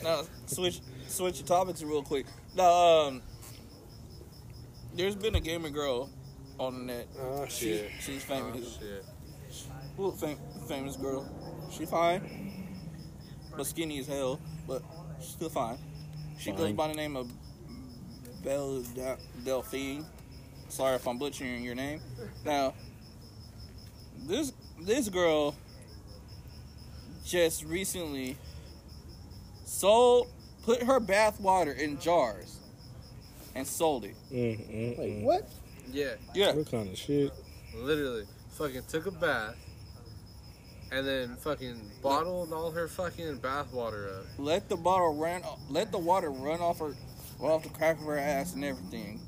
now switch switch the topics real quick. Now, um, there's been a gamer girl on the net. Oh She, shit. she's Oh famous. shit. Well, fam- famous girl. She fine, but skinny as hell. But she's still fine. She goes by the name of Belle De- Delphine. Sorry if I'm butchering your name. Now, this this girl just recently sold, put her bath water in jars, and sold it. Mm, mm, Wait, mm. what? Yeah, Yeah, What kind of shit? literally, fucking took a bath, and then fucking bottled all her fucking bath water up. let the bottle run, let the water run off her, run off the crack of her ass and everything.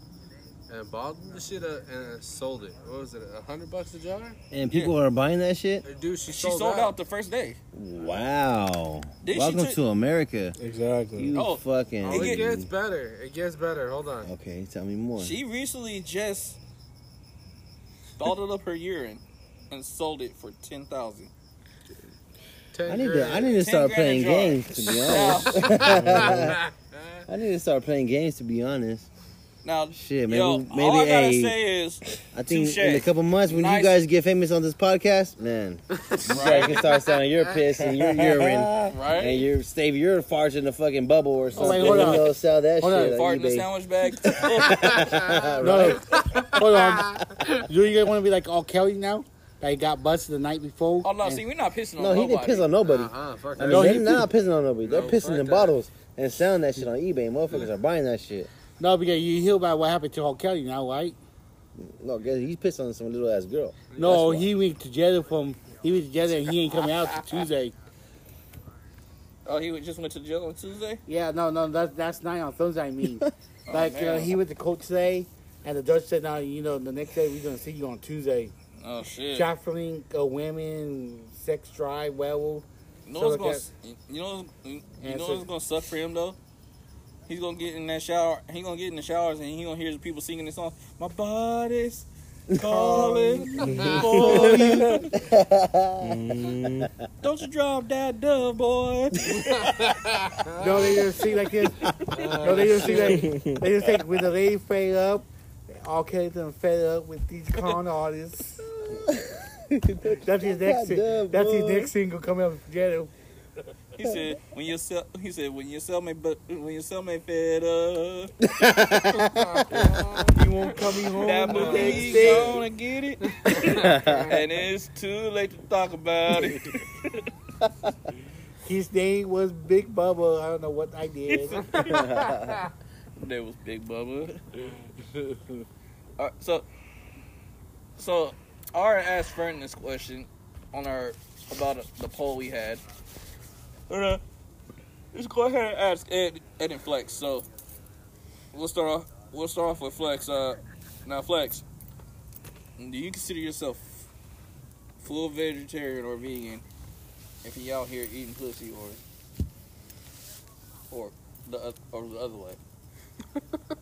And bottled the shit up and sold it. What was it? A hundred bucks a jar? And people are buying that shit? Uh, Dude, she She sold, sold, out. out. the first day. Wow. Then she Welcome took- to America. Exactly. You Oh, fucking. Oh, It it gets better. It gets better. Hold on. Okay, tell me more. She recently just bottled up her urine and sold it for ten thousand. Ten I need to. I need to 10 start grand a playing jar. games. To be honest, I need to start playing games. To be honest, now shit. Maybe, yo, maybe. all I gotta hey, say is, I think touche. in a couple months when you guys get famous on this podcast, man, you guys can start selling your piss and your urine right? and your stave your farts in the fucking bubble or oh, something. wait, hold you on. know, sell that Hold on. shit. Fart on in the sandwich bag. no, hold on. Do you guys want to be like R. Kelly now? That he got busted the night before. oh no, and- see, we're not pissing on No, he nobody. didn't piss on nobody. Uh-huh, fuck I mean, No, they're not pissing on nobody. They're No, pissing fuck in that. bottles and selling that shit on eBay. Motherfuckers are buying that shit. No, because you hear about what happened to R. Kelly now, right? No, guess he's pissed on some little ass girl. No, he went to jail from. He went to jail and he ain't coming out till Tuesday. Oh, he just went to jail on Tuesday. Yeah, no, no, that's that's not on Thursday. I mean, like uh, he went to court today, and the judge said, "Now, you know, the next day we're gonna see you on Tuesday." Oh shit. Trafficking uh, women, sex drive, werewolf. You know what's gonna, you know, you And know so- what's gonna suck for him though. He's gonna get in that shower. He gonna get in the showers and he gonna hear the people singing this song. My body's calling for you. Mm, Don't you drop that dove, boy. No, they just see like this. no, they just see like they just think when the lady fed up, all kids done fed up with these con artists. that's his next. That's his next single coming up from jail. He said when your cell, he said when your cellmate, but when your cellmate fed up, He won't come home. that movie gonna get it, and it's too late to talk about it. His name was Big Bubba. I don't know what I did. That was Big Bubba. Alright, uh, so, so I asked Fern this question on our about the poll we had. Uh, Let's go ahead and ask Ed, Ed and Flex. So we'll start off. We'll start off with Flex. Uh, now Flex, do you consider yourself full vegetarian or vegan if you out here eating pussy or or the or the other way?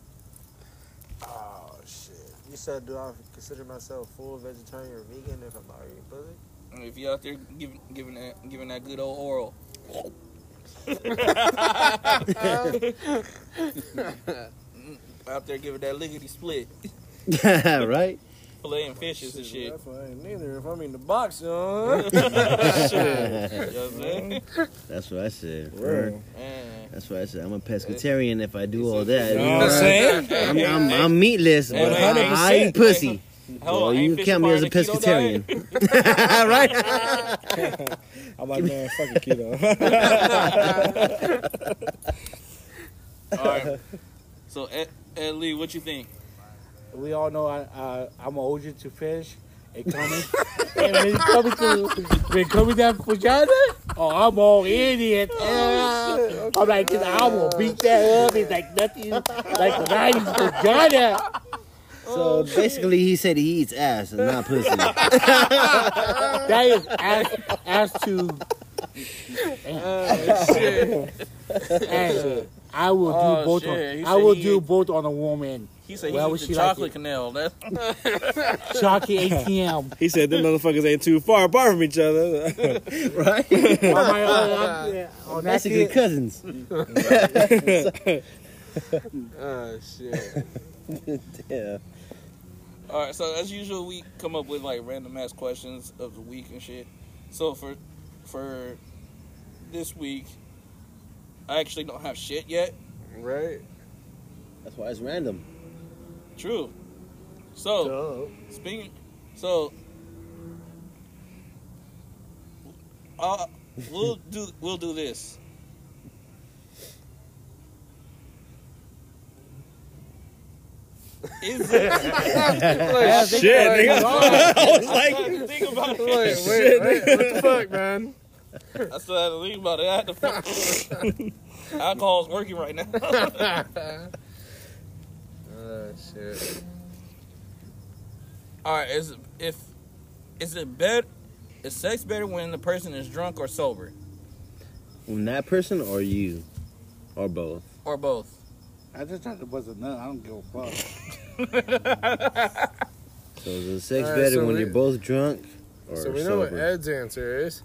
Oh shit! You said, do I consider myself full vegetarian or vegan if I'm not eating pussy? If you out there giving giving that giving that good old oral. Out there giving that lickety split, right? filleting fishes and shit. That's why I ain't neither. If I'm in the box, you know. You know what I'm saying? That's what I said. Word. Man. That's what I said. I'm a pescatarian if I do all that. You know what I'm saying? I'm, I'm, I'm meatless, but I, hey, I eat pussy. Hell, Well, you fish count me as a of the keto diet? pescatarian. right? I'm like, man, fuck it, keto. All right. So Ed, Ed Lee, what you think? We all know I, uh, I'm allergic to fish. It coming, and when it coming to when coming down vagina, oh, I'm all idiot. it. Uh, I'm like, I will beat that up. It's like nothing, like the 90s vagina. So basically, he said he eats ass and not pussy. That is as, as to. Hey, I will do Oh, both. shit. He On, I said will he do ate- both on a woman. He said Well, he would used she the like chocolate it? canal. That's Chalky ATM. He said them motherfuckers ain't too far apart from each other. right? on my, uh, yeah, on that Basically shit. cousins. Oh shit. Yeah. All right, so as usual, we come up with like random ass questions of the week and shit. So for for this week, I actually don't have shit yet. Right? That's why it's random. True. So speaking, so uh, we'll do we'll do this. Is it? Shit, nigga. I was like, think about it. Wait, wait, wait, what the fuck, man? I still had to think about it. I had to. fuck- Alcohol's working right now. Oh shit. All right, is it, if is it better? Is sex better when the person is drunk or sober, When that person or you, or both. or both? I just thought it was a nut. I don't give a fuck. So is the sex Alright, better so when we- you're both drunk or So we know what? Ed's answer is.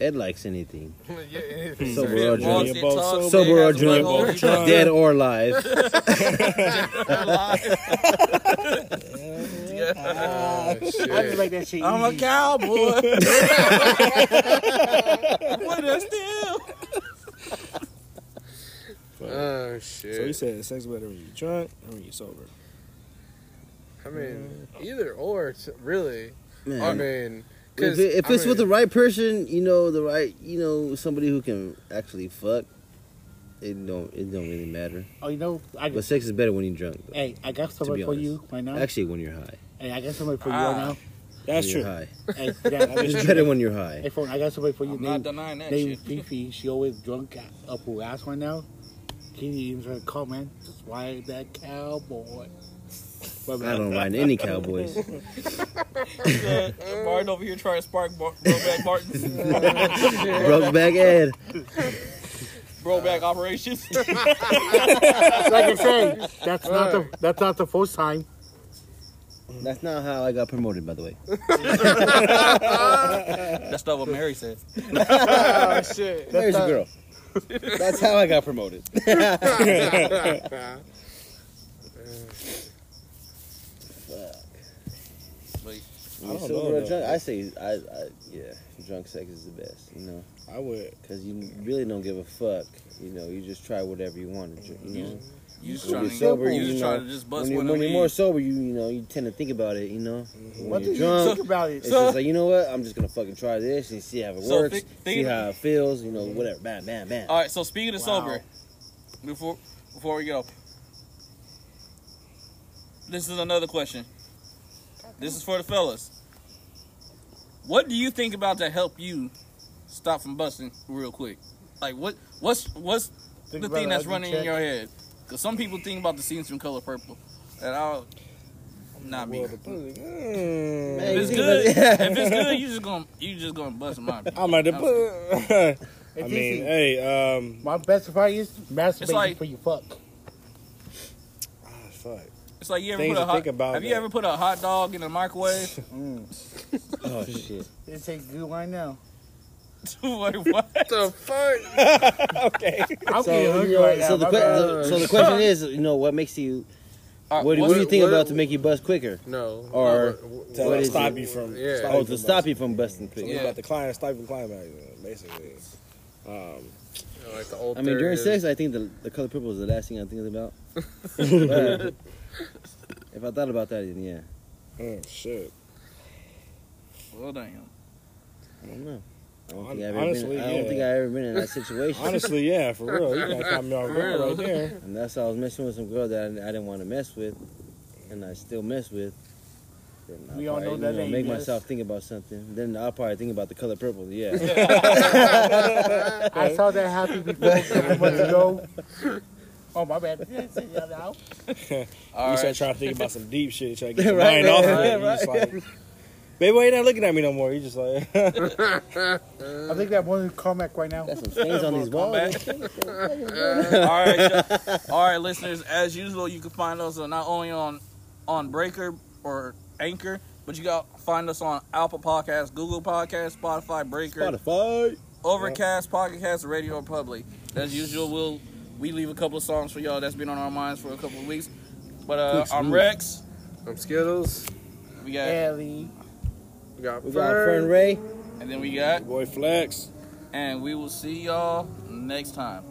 Ed likes anything. yeah, anything. Sober or drunk. You're both talks, sober. or drunk. butthole. Dead or alive. Oh, I just like that shit. I'm a cowboy. what a steal. Oh so he said sex better when you drunk or when you sober. I mean, either or, t- really. Man. I mean, if, 'cause, it- if I it's with the right person, you know, the right, you know, somebody who can actually fuck, it don't, it don't really matter. Oh, you know, I But sex is better when you're drunk. Though. hey, I got somebody for honest. you right now. Actually, when you're high. Hey, I got somebody for you Ah. right now. That's when true. You're high. Hey, yeah, It's better when you're high. Hey, phone, I got somebody for you. I'm not denying that name shit. Fifi. She always drunk up her ass right now. Can you even try to call. Just ride that cowboy. I don't ride any cowboys. Martin over here trying to spark Bar- Broback Martin. Oh, Brokeback Ed. Broback operations. Like I said, that's not the that's not the first time. That's not how I got promoted, by the way. That's not what Mary said. oh shit. There's a girl. That's how I got promoted. But I don't know, or drunk? I say, I, I, yeah, drunk sex is the best. You know, I would. because you really don't give a fuck. You know, you just try whatever you want to drink. You know, you just when trying you're to, sober, you you just know, trying to just bust when you're, one when you're more sober, you you know, you tend to think about it. You know, mm-hmm. when What do you're you drunk, think about it? it's just like you know what, I'm just gonna fucking try this and see how it So works, thi- see think- how it feels. You know, mm-hmm. whatever. Bam, bam, bam. All right, so speaking of Wow. sober, before before we go, this is another question. This is for the fellas. What do you think about to help you stop from busting real quick? Like what what's what's Think the thing that's ugly running in your head? Because some people think about the scenes from Color Purple, and I'll not be. Mm. If Man, it's good, if it's good, you just gonna you just gonna bust my. out. I'm at the. Put, I mean, hey, um, My best advice is masturbate like- before you fuck. ah, fuck. It's like you ever Things put a hot, about have you ever put a hot dog in a microwave? Oh shit. It tastes good right now. Wait, what? the fuck? okay. I'm So, getting you know, right now. the, que- the so the question is, you know, what makes you? All right, What, what what's- do you think what- about to make you bust quicker? No. Or- what- To What is stop it? you from. Yeah. stop Oh, to from stop busting. you from busting quicker. Something about the client, stifle climax, basically. Um, you know, like the old I mean, during theory sex, I think the the color purple is the last thing I'm thinking about. But if I thought about that, then yeah, oh, shit. Well, damn. I don't know. I don't think I've ever honestly, been. I don't yeah. think I've ever been in that situation. Honestly, yeah, for real. You got caught me off guard right there. and that's how I was messing with some girl that I, I didn't want to mess with, and I still mess with. then I'll We all probably, know you that name, Make yes. myself think about something. Then I'll probably think about the color purple. Yeah. I saw that happen before a couple months ago. Oh my bad. Yeah, see, yeah, now. All you start trying to think about some deep shit, try to get your Right, mind right, off of right, it. You just like, baby, why you not looking at me no more? You just like, I think that one is Carmack right now. Got some stains on these walls. all right, all right, listeners. As usual, you can find us on- not only on on Breaker or Anchor, but you got find us on Apple Podcasts, Google Podcasts, Spotify, Breaker, Spotify. Overcast, Pocket Cast, RadioPublic. As usual, we'll we leave a couple of songs for y'all that's been on our minds for a couple of weeks. But uh, I'm Rex. I'm Skittles. We got Ellie. We got We got Fern. Fern Ray. and then we got boy, flex. and we will see y'all next time.